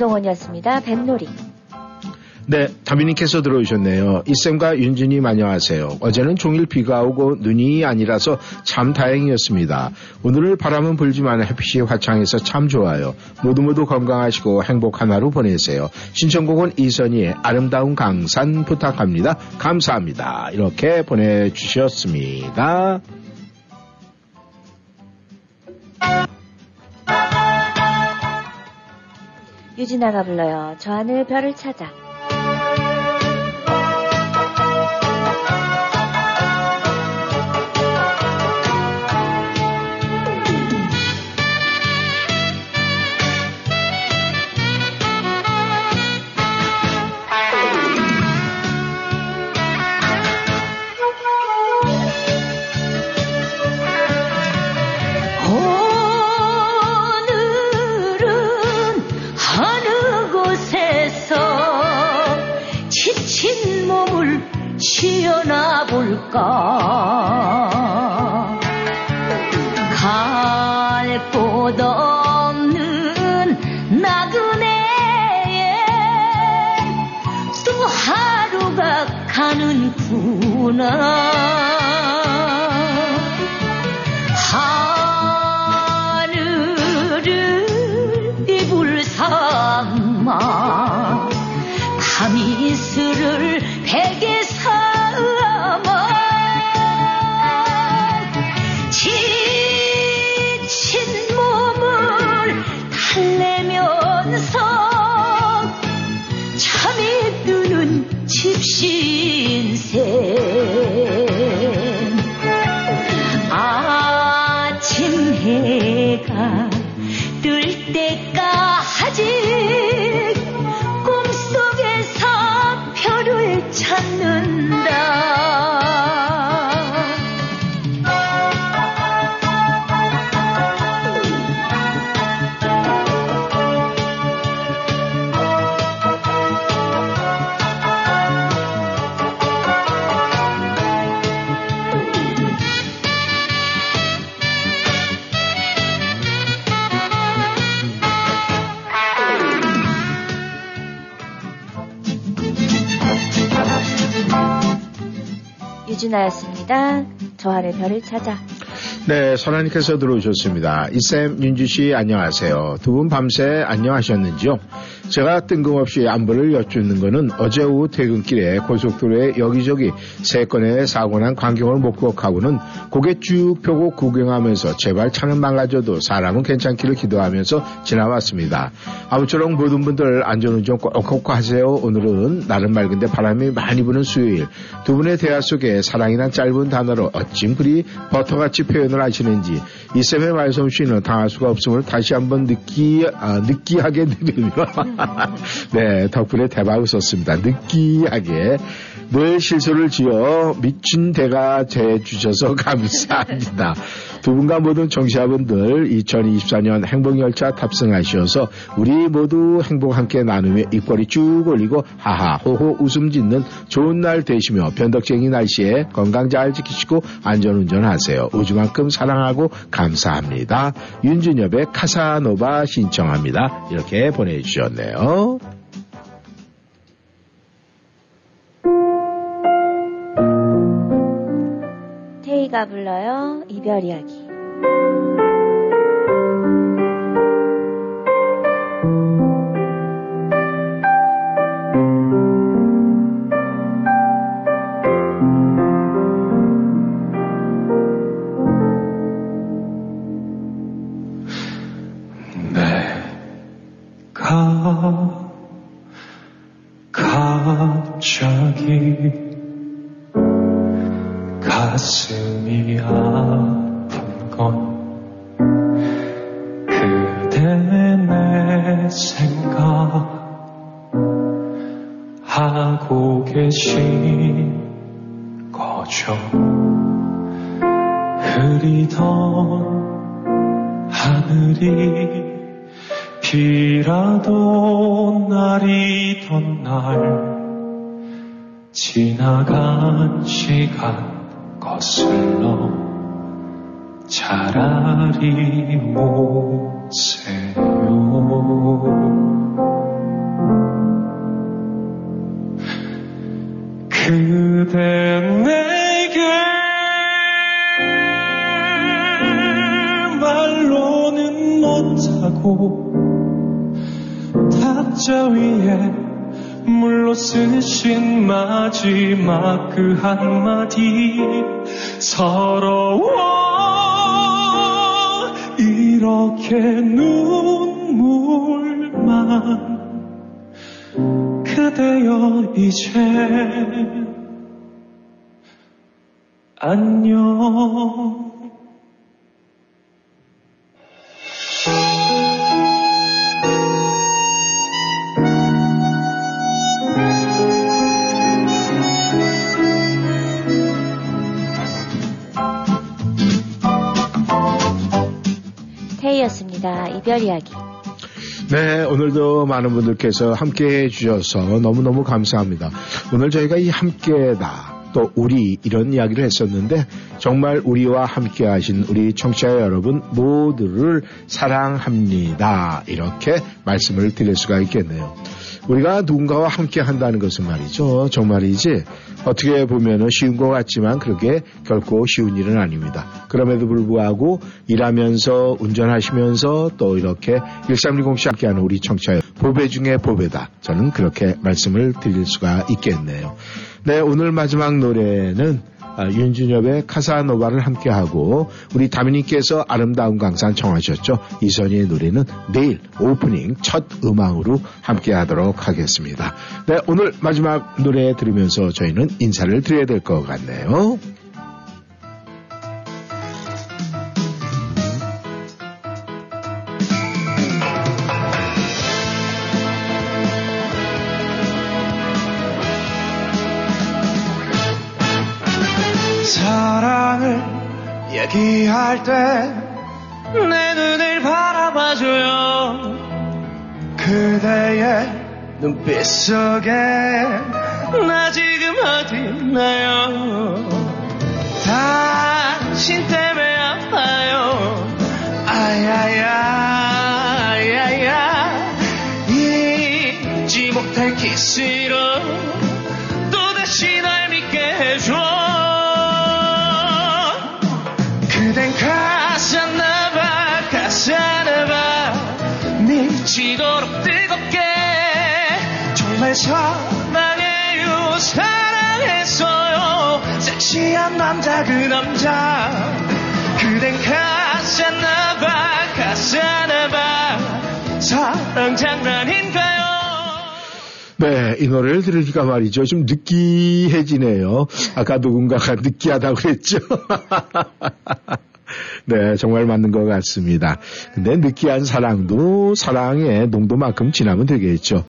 강동원이었습니다. 뱃놀이. 네, 다비님께서 들어오셨네요. 이쌤과 윤준이 안녕하세요. 어제는 종일 비가 오고 눈이 아니라서 참 다행이었습니다. 오늘은 바람은 불지만 햇빛이 화창해서 참 좋아요. 모두 모두 건강하시고 행복한 하루 보내세요. 신청곡은 이선희의 아름다운 강산 부탁합니다. 감사합니다. 이렇게 보내주셨습니다. 유진아가 불러요. 저 하늘 별을 찾아. 高。 원성 참이 드는 집신세. 저 하늘 별을 찾아. 네, 선아님께서 들어오셨습니다. 이쌤, 윤주 씨, 안녕하세요. 두 분 밤새 안녕하셨는지요? 제가 뜬금없이 안부를 여쭙는 거는 어제 오후 퇴근길에 고속도로에 여기저기 세 건의 사고 난 광경을 목격하고는 고개 쭉 펴고 구경하면서 제발 차는 망가져도 사람은 괜찮기를 기도하면서 지나왔습니다. 아무쪼록 모든 분들 안전운전 꼭꼭 하세요. 오늘은 나름 맑은데 바람이 많이 부는 수요일. 두 분의 대화 속에 사랑이란 짧은 단어로 어쩜 그리 버터같이 표현을 하시는지 이쌤의 말솜씨는 당할 수가 없음을 다시 한번 느끼, 아, 느끼하게 느끼며 네, 덕분에 대박 웃었습니다. 느끼하게 늘 실수를 지어 미친 대가 돼 주셔서 감사합니다. 두 분과 모든 청취자분들 2024년 행복열차 탑승하셔서 우리 모두 행복 함께 나누며 입꼬리 쭉 올리고 하하 호호 웃음 짓는 좋은 날 되시며 변덕쟁이 날씨에 건강 잘 지키시고 안전운전 하세요. 우주만큼 사랑하고 감사합니다. 윤준엽의 카사노바 신청합니다. 이렇게 보내주셨네요. 테이가 불러요. 이별 이야기. 가슴이 아픈 건 그대 내 생각 하고 계신 거죠. 흐리던 하늘이 비라도 날이던 날 지나간 시간 거슬러 차라리 모세요. 그대 내게 말로는 못하고 탁자 위에 물로 쓰신 마지막 그 한마디 서러워. 이렇게 눈물만 그대여 이제 안녕 테이였습니다. 이별 이야기. 네, 오늘도 많은 분들께서 함께 해주셔서 너무너무 감사합니다. 오늘 저희가 이 함께다. 또 우리 이런 이야기를 했었는데 정말 우리와 함께 하신 우리 청취자 여러분 모두를 사랑합니다. 이렇게 말씀을 드릴 수가 있겠네요. 우리가 누군가와 함께 한다는 것은 말이죠. 정말이지 어떻게 보면 쉬운 것 같지만 그렇게 결코 쉬운 일은 아닙니다. 그럼에도 불구하고 일하면서 운전하시면서 또 이렇게 1310씨 함께하는 우리 청취자 보배 중에 보배다. 저는 그렇게 말씀을 드릴 수가 있겠네요. 네, 오늘 마지막 노래는 아, 윤준엽의 카사노바를 함께하고 우리 다미님께서 아름다운 강산 청하셨죠. 이선희의 노래는 내일 오프닝 첫 음악으로 함께하도록 하겠습니다. 네, 오늘 마지막 노래 들으면서 저희는 인사를 드려야 될 것 같네요. 얘기할 때 내 눈을 바라봐줘요. 그대의 눈빛 속에 나 지금 어디 있나요? 당신 때문에 아파요. 아야야 아야야. 잊지 못할 키스로 또다시 날 믿게 해줘 그댄 가셨나봐 가셨나봐. 미치도록 뜨겁게 정말 사랑해요 사랑했어요. 섹시한 남자 그 남자. 그댄 가셨나봐 가셨나봐. 사랑 장난인가요? 네, 이 노래를 들으니까 말이죠. 좀 느끼해지네요. 아까 누군가가 느끼하다고 그랬죠. 네, 정말 맞는 것 같습니다. 근데 느끼한 사랑도 사랑의 농도만큼 지나면 되겠죠.